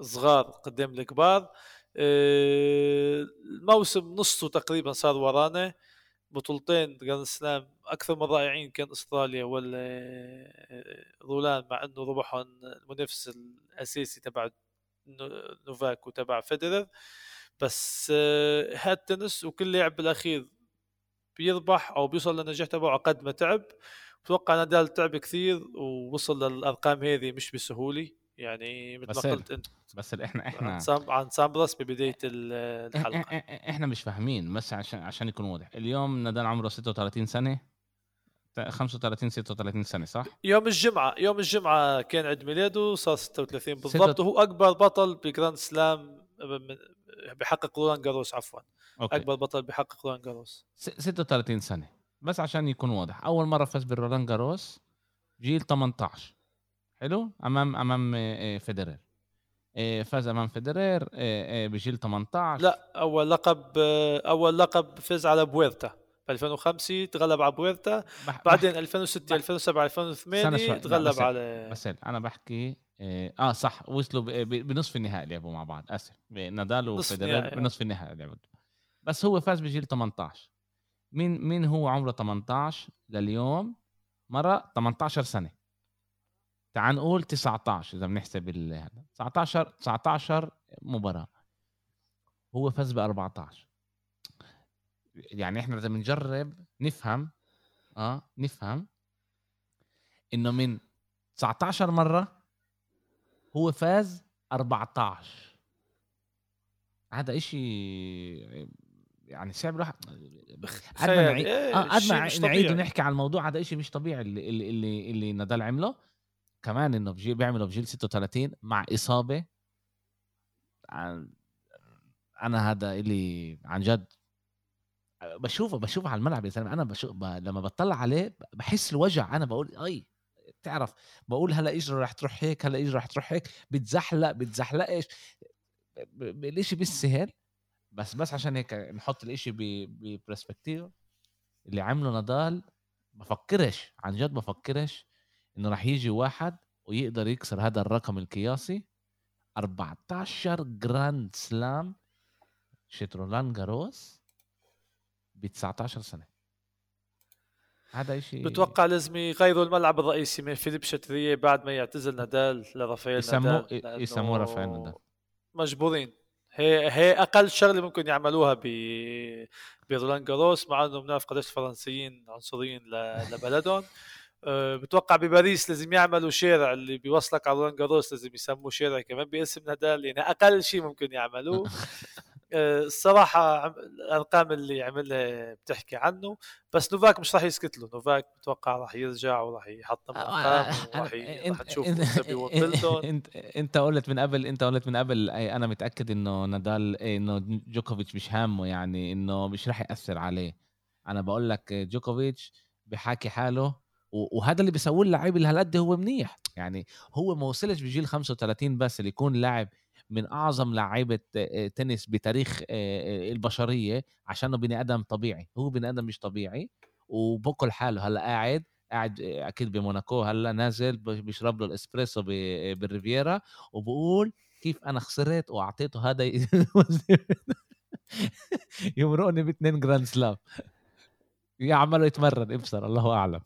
صغار قدام الكبار. آه، الموسم نصه تقريبا صار ورانا. بطولتين Grand Slam أكثر من رائعين كان أستراليا ولا آه، مع إنه ربحهم المنافس الأساسي تبع نوفاك وتبع فيدرر. بس آه، هاد تنس وكل لاعب بالأخير بيربح أو بيوصل للنجاح تبعه قد ما تعب. بتوقع نادال تعب كثير ووصل للأرقام هذه مش بسهولة. يعني مثل ما قلت انت. بس إحنا إحنا عن سامبرس ببدايه الحلقة. إحنا مش فاهمين بس عشان عشان يكون واضح. اليوم نادال عمره 36 سنة. 35 36 سنة صح؟ يوم الجمعة يوم الجمعة كان عيد ميلاده صار 36 بالضبط. وهو أكبر بطل ب Grand Slam بحقق رولان جاروس عفوا. okay. أكبر بطل بحقق رولان جاروس. 36 سنة. بس عشان يكون واضح. أول مرة فاز برولان جاروس جيل 18 حلو؟ أمام أمام آه، فيدرير آه، فاز أمام فيدرير آه، بجيل 18 لا أول لقب أول لقب فاز على بويرتا. ب 2005 تغلب على بويرتا. بح... بعدين 2006 2007 2008 تغلب على بس أنا بحكي آه صح وصلوا بنصف النهائي لعبوا مع بعض. آسف. نادال وفيدرير بنصف النهائي لعبوا. بس هو فاز بجيل 18 مين مين هو عمره 18 لليوم؟ مرة 18 سنة. تعال نقول 19 إذا بنحسب هذا. 19 19 مباراة. هو فاز ب 14 يعني إحنا إذا بنجرب نفهم آه نفهم إنه من 19 مرة هو فاز 14 هذا إشي يعني صعب الواحد. قد ما نعيد قد ما نعيد ونحكي عن الموضوع. هذا إشي مش طبيعي اللي اللي اللي, اللي نادال عمله. كمان إنه بجيل بيعملوا بجيل 36 مع إصابة. أنا هذا اللي عن جد. بشوفه بشوفه على الملعب يا زلمة. أنا بشوف ب... لما بطلع عليه بحس الوجع. أنا بقول أي تعرف بقول هلا اجره رح تروح هيك هلا اجره رح تروح هيك بتزحلق بتزحلقش. الإشي بالسهل. بس بس عشان هيك نحط الإشي ببرسبكتيف اللي عمله نادال بفكرش عن جد بفكرش. إنه رح يجي واحد ويقدر يكسر هذا الرقم القياسي 14 Grand Slam شت رولان جاروس ب 19 سنة. هذا شيء بتوقع لازم يغيروا الملعب الرئيسي من فيليب شاترييه بعد ما يعتزل نادال لرافائيل يسموه نادال يسموه رافائيل نادال. مجبورين. هي هي أقل شغلة ممكن يعملوها ب برولان جاروس مع إنه بنعرف قديش الفرنسيين عنصريين لبلدهم. بتوقع بباريس لازم يعملوا شارع اللي بيوصلك على رولان جاروس لازم يسموه شارع كمان باسم نادال يعني أقل شيء ممكن يعملوه. أه، الصراحة الأرقام اللي عملها بتحكي عنه. بس نوفاك مش راح يسكت له. نوفاك بتوقع راح يرجع وراح يحطم أرقام وراح ي- راح نشوف يكسب ويمبلدون إنت إنت قلت من قبل إنت قلت من قبل أنا متأكد إنه نادال إنه جوكوفيتش مش هامه يعني إنه مش راح يأثر عليه. أنا بقول لك جوكوفيتش بحاكي حاله وهذا اللي بيسويه اللعيب اللي هالقد هو منيح. يعني هو ما وصلش بجيل 35 بس اللي يكون لاعب من أعظم لعيبه آه، تنس بتاريخ آه، آه، البشرية عشانه بني آدم طبيعي. هو بني آدم مش طبيعي وبكل حاله. هلأ قاعد قاعد أكيد بموناكو هلأ نازل بيشرب له الإسبريسو بالريفيرا وبقول كيف أنا خسرت وأعطيته هذا يمرقني باثنين Grand Slam عماله يتمرن ابصر الله أعلم.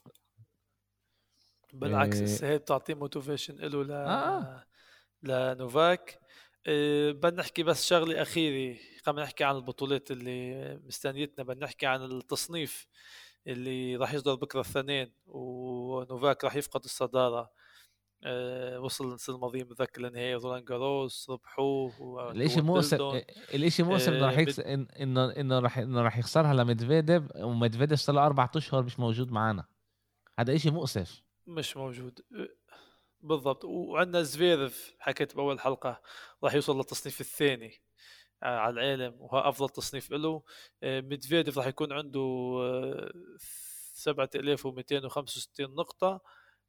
بالعكس. هسه هي بتعطيه motivation له ل آه. لنوفاك إيه، بدنا نحكي بس شغلة أخيرة قبل نحكي عن البطولات اللي مستنيتنا بدنا نحكي عن التصنيف اللي راح يصدر بكرة الاثنين ونوفاك راح يفقد الصدارة وصل السنة الماضيه متذكر لنهائي رولان جاروس ربحوه الإشي مؤسف. الإشي مؤسف انه آه، يكس... إن- انه إنه رح إنه رح يخسرها لمدفيديف ومدفيديف صار له أربع أشهر مش موجود معنا هذا إشي مؤسف مش موجود. بالضبط. وعندنا زفيرف حكيت بأول حلقة راح يوصل للتصنيف الثاني آه، على العالم وهو أفضل تصنيف له. آه، ميدفيديف راح يكون عنده آه، 7265 نقطة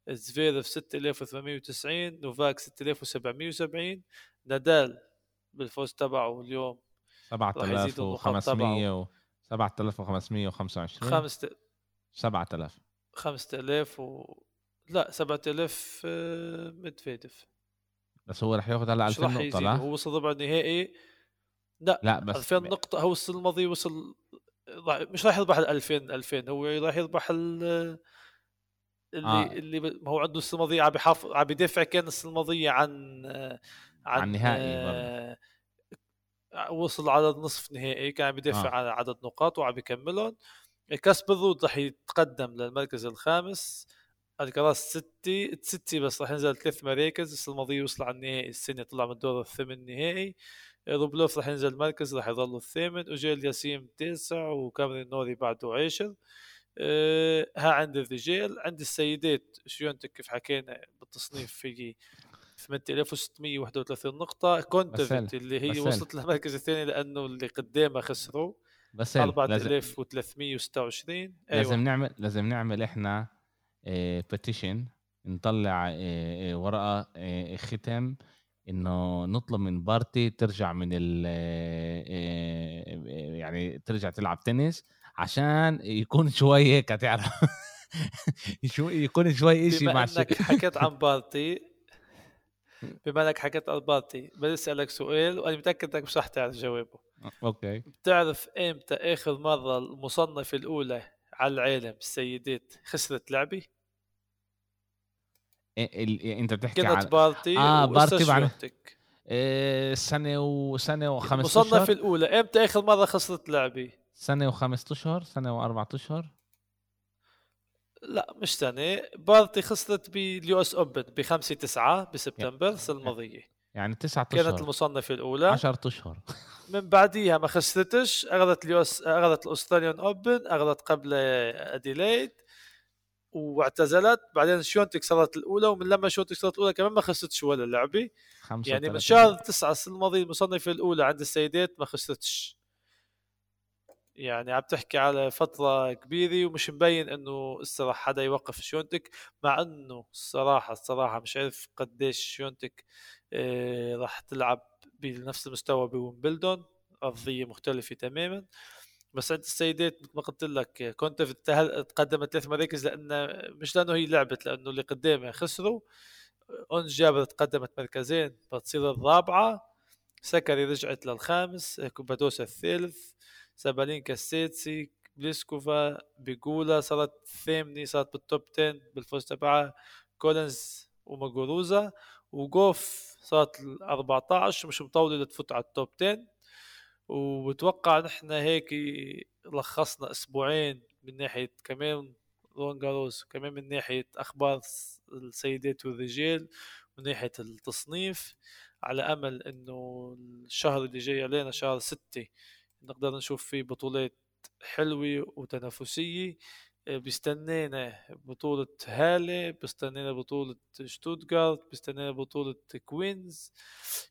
زفيرف 6890 نوفاك 6770 نادال بالفوز تبعه اليوم راح يزيدوا النقاط 7500 و 7525 خمسة 7000 5000 و لا 7000 آه، ميدفيديف بس هو رح ياخذ هلا مش 2000 راح نقطة لا؟ هو وصل ربع النهائي لا لا بس 2000 نقطة هو السنة الماضية وصل مش راح يربح ال 2000 2000 هو راح يربح ال اللي آه. اللي ما هو عنده السنة الماضية عم بيحافظ عم بيدافع كان السنة الماضية عن عن, عن نهائي آه، وصل على نصف نهائي كان عم بيدافع آه. على عدد نقاط وعم بيكملهم كاسبر رود راح يتقدم للمركز الخامس. الكراس ستي ستي بس راح ينزل ثلاث مراكز السنة الماضية وصل على النهائي السنة طلع من الدور الثمن نهائي روبلوف راح ينزل مركز راح يضل الثامن وأوجيه ألياسيم تاسع وكاميرون نوري بعده عاشر أه ها عند الرجال عند السيدات شيونتك كيف حكينا بالتصنيف في 8631 نقطة؟ كونتافيت اللي هي. وصلت للمركز الثاني لأنه اللي قدامها خسروا. بس هيك، لازم 4326 لازم أيوة. نعمل لازم نعمل إحنا petition نطلع آه، آه، ورقة آه، ختم إنه نطلب من بارتي ترجع من ال آه، آه، يعني ترجع تلعب تنس عشان يكون شوي هيك تعرف شو يكون شوي شيء بما مع إنك الشيء. حكيت عن بارتي بما إنك حكيت عن بارتي بدي أسألك سؤال وأنا متأكد إنك مش رح تعرف جوابه. أوكي. بتعرف إمتى آخر مرة المصنفة الأولى على العالم السيدات خسرت لعبه إيه، ال- أنت بتحكي عن بارتي آه، بارتي بعد- آه، سنة وسنه وخمس المصنفه اشهر الأولى. إمتى آخر مرة خسرت لعبه سنة وخمس اشهر سنة واربع اشهر لا مش سنة. بارتي خسرت بال US Open ب 5 9 بسبتمبر السنة الماضية. يعني تسعة كانت أشهر. المصنفة الأولى. 10 أشهر. من بعديها ما خسرتش أخذت ال US أخذت ال Australian Open أخذت قبل اديلايد واعتزلت. بعدين شونتك صارت الأولى ومن لما شونتك صارت الأولى كمان ما خسرتش ولا لعبة. يعني من 35. شهر 9 السنة الماضيه المصنفة الأولى عند السيدات ما خسرتش. يعني عم تحكي على فترة كبيرة ومش مبين إنه الصراحة حدا يوقف شيونتك مع إنه الصراحة الصراحة مش عارف قديش شيونتك آه راح تلعب بنفس المستوى بويمبلدون أرضية مختلفة تماما. بس عند السيدات مثل ما قلت لك كونتافيت تقدمت ثلاث مراكز؟ لأن مش لأنه هي لعبت لأنه اللي قدامها خسروا. أونز جابر تقدمت مركزين بتصير الرابعة. سكري رجعت للخامس باولا بادوسا الثالث سابالينكا السادسي بليسكوفا بيجولا صارت الثامنة صارت بال top 10 بالفوز تبعها كولينز وموجوروزا. وجوف صارت ال 14 مش مطولة لتفوت على ال top 10 وبتوقع نحن هيك لخصنا أسبوعين من ناحية كمان رون جاروس كمان من ناحية أخبار السيدات والرجال من ناحية التصنيف. على أمل إنه الشهر اللي جاي علينا شهر ستة نقدر نشوف فيه بطولات حلوة وتنافسية. بيستنينا بطولة هالي بيستنينا بطولة شتوتغارت بيستنينا بطولة Queen's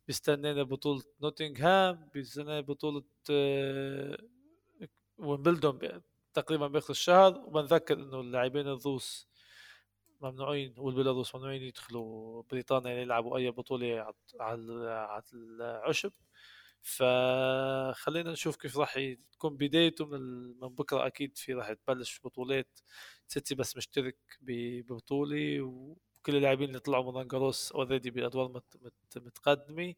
بيستنينا بطولة نوتنغهام بيستنينا بطولة آه، ويمبلدون تقريبا بآخر الشهر. وبنذكر إنه اللاعبين الروس ممنوعين والبيلاروس ممنوعين يدخلوا بريطانيا يلعبوا أي بطولة على العشب. فخلينا نشوف كيف راح تكون بدايته من بكرة. أكيد في راح تبلش بطولات تسيتسيباس مشترك ببطولة وكل اللاعبين اللي طلعوا من رولان جاروس already بأدوار متقدمة.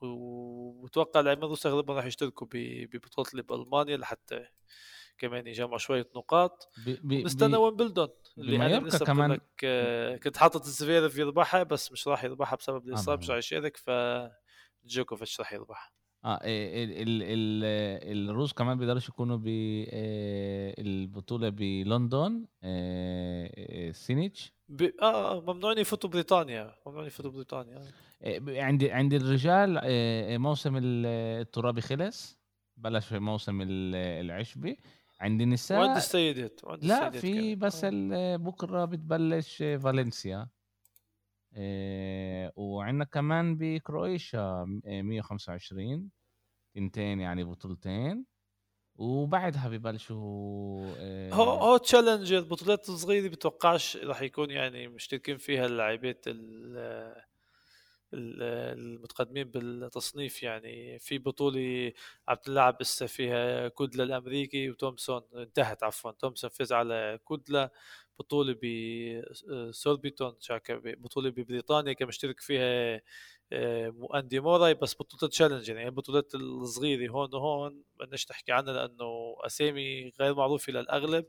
ومتوقع اللاعبين الروس اغلبهم راح يشتركوا ببطولة اللي بالمانيا لحتى كمان يجمعوا شوية نقاط. نستنى ويمبلدون اللي أنا بالنسبة كمان لك آه، كنت حاطط الزفيرف يربحها بس مش راح يربحها بسبب الإصابة مش راح يشارك ف جوكوفيتش راح يربحها. آه ال ال ال الروس كمان بيقدروش يكونوا بالبطولة بلندن آه cinch. ب... آه ممنوعين يفوتوا بريطانيا ممنوعين يفوتوا بريطانيا. عند عند الرجال موسم الترابي خلص بلش موسم العشبي. عند النساء وعند السيدات وعند لا في بس بكرة بتبلش فالنسيا. وعندنا كمان بكرواتيا 125 تنتين يعني بطولتين وبعدها ببلشوا آه هو هو Challenger البطولات الصغيره بتوقعش راح يكون يعني مشتركين فيها اللاعبات المتقدمين بالتصنيف يعني. في بطولة عم تلعب لسه فيها كودلا الأمريكي وتومسون انتهت عفوا تومسون فاز على كودلا. بطولة سوربيتون بطولة ببريطانيا كان مشترك فيها آه، اندي موراي بس بطولة Challenger يعني البطولات الصغيرة. هون وهون بدناش تحكي عنها لأنه أسامي غير معروفة للأغلب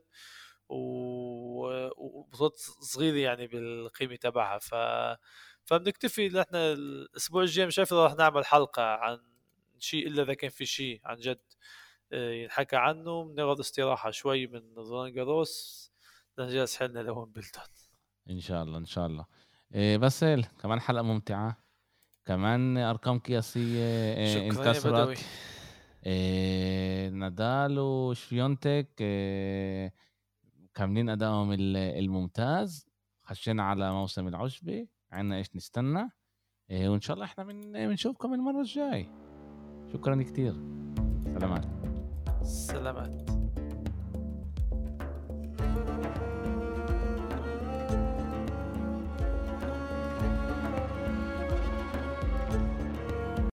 وبطولات صغيرة يعني بالقيمة تبعها. ف فبنكتفي نحن الأسبوع الجاي مش عارف راح نعمل حلقة عن شيء إلا إذا كان في شيء عن جد آه، ينحكى عنه. بناخذ استراحة شوي من رولان جاروس لنجهز حالنا لهون بلتون إن شاء الله إن شاء الله. إيه بس كمان حلقة ممتعة. كمان أرقام قياسية إيه انكسرت إيه نادال وشفيونتك إيه كاملين أدائهم الممتاز. خشينا على موسم العشبه عنا إيش نستنى وإن شاء الله إحنا من بنشوفكم المرة الجاي. شكرا كثير سلامات. سلامات.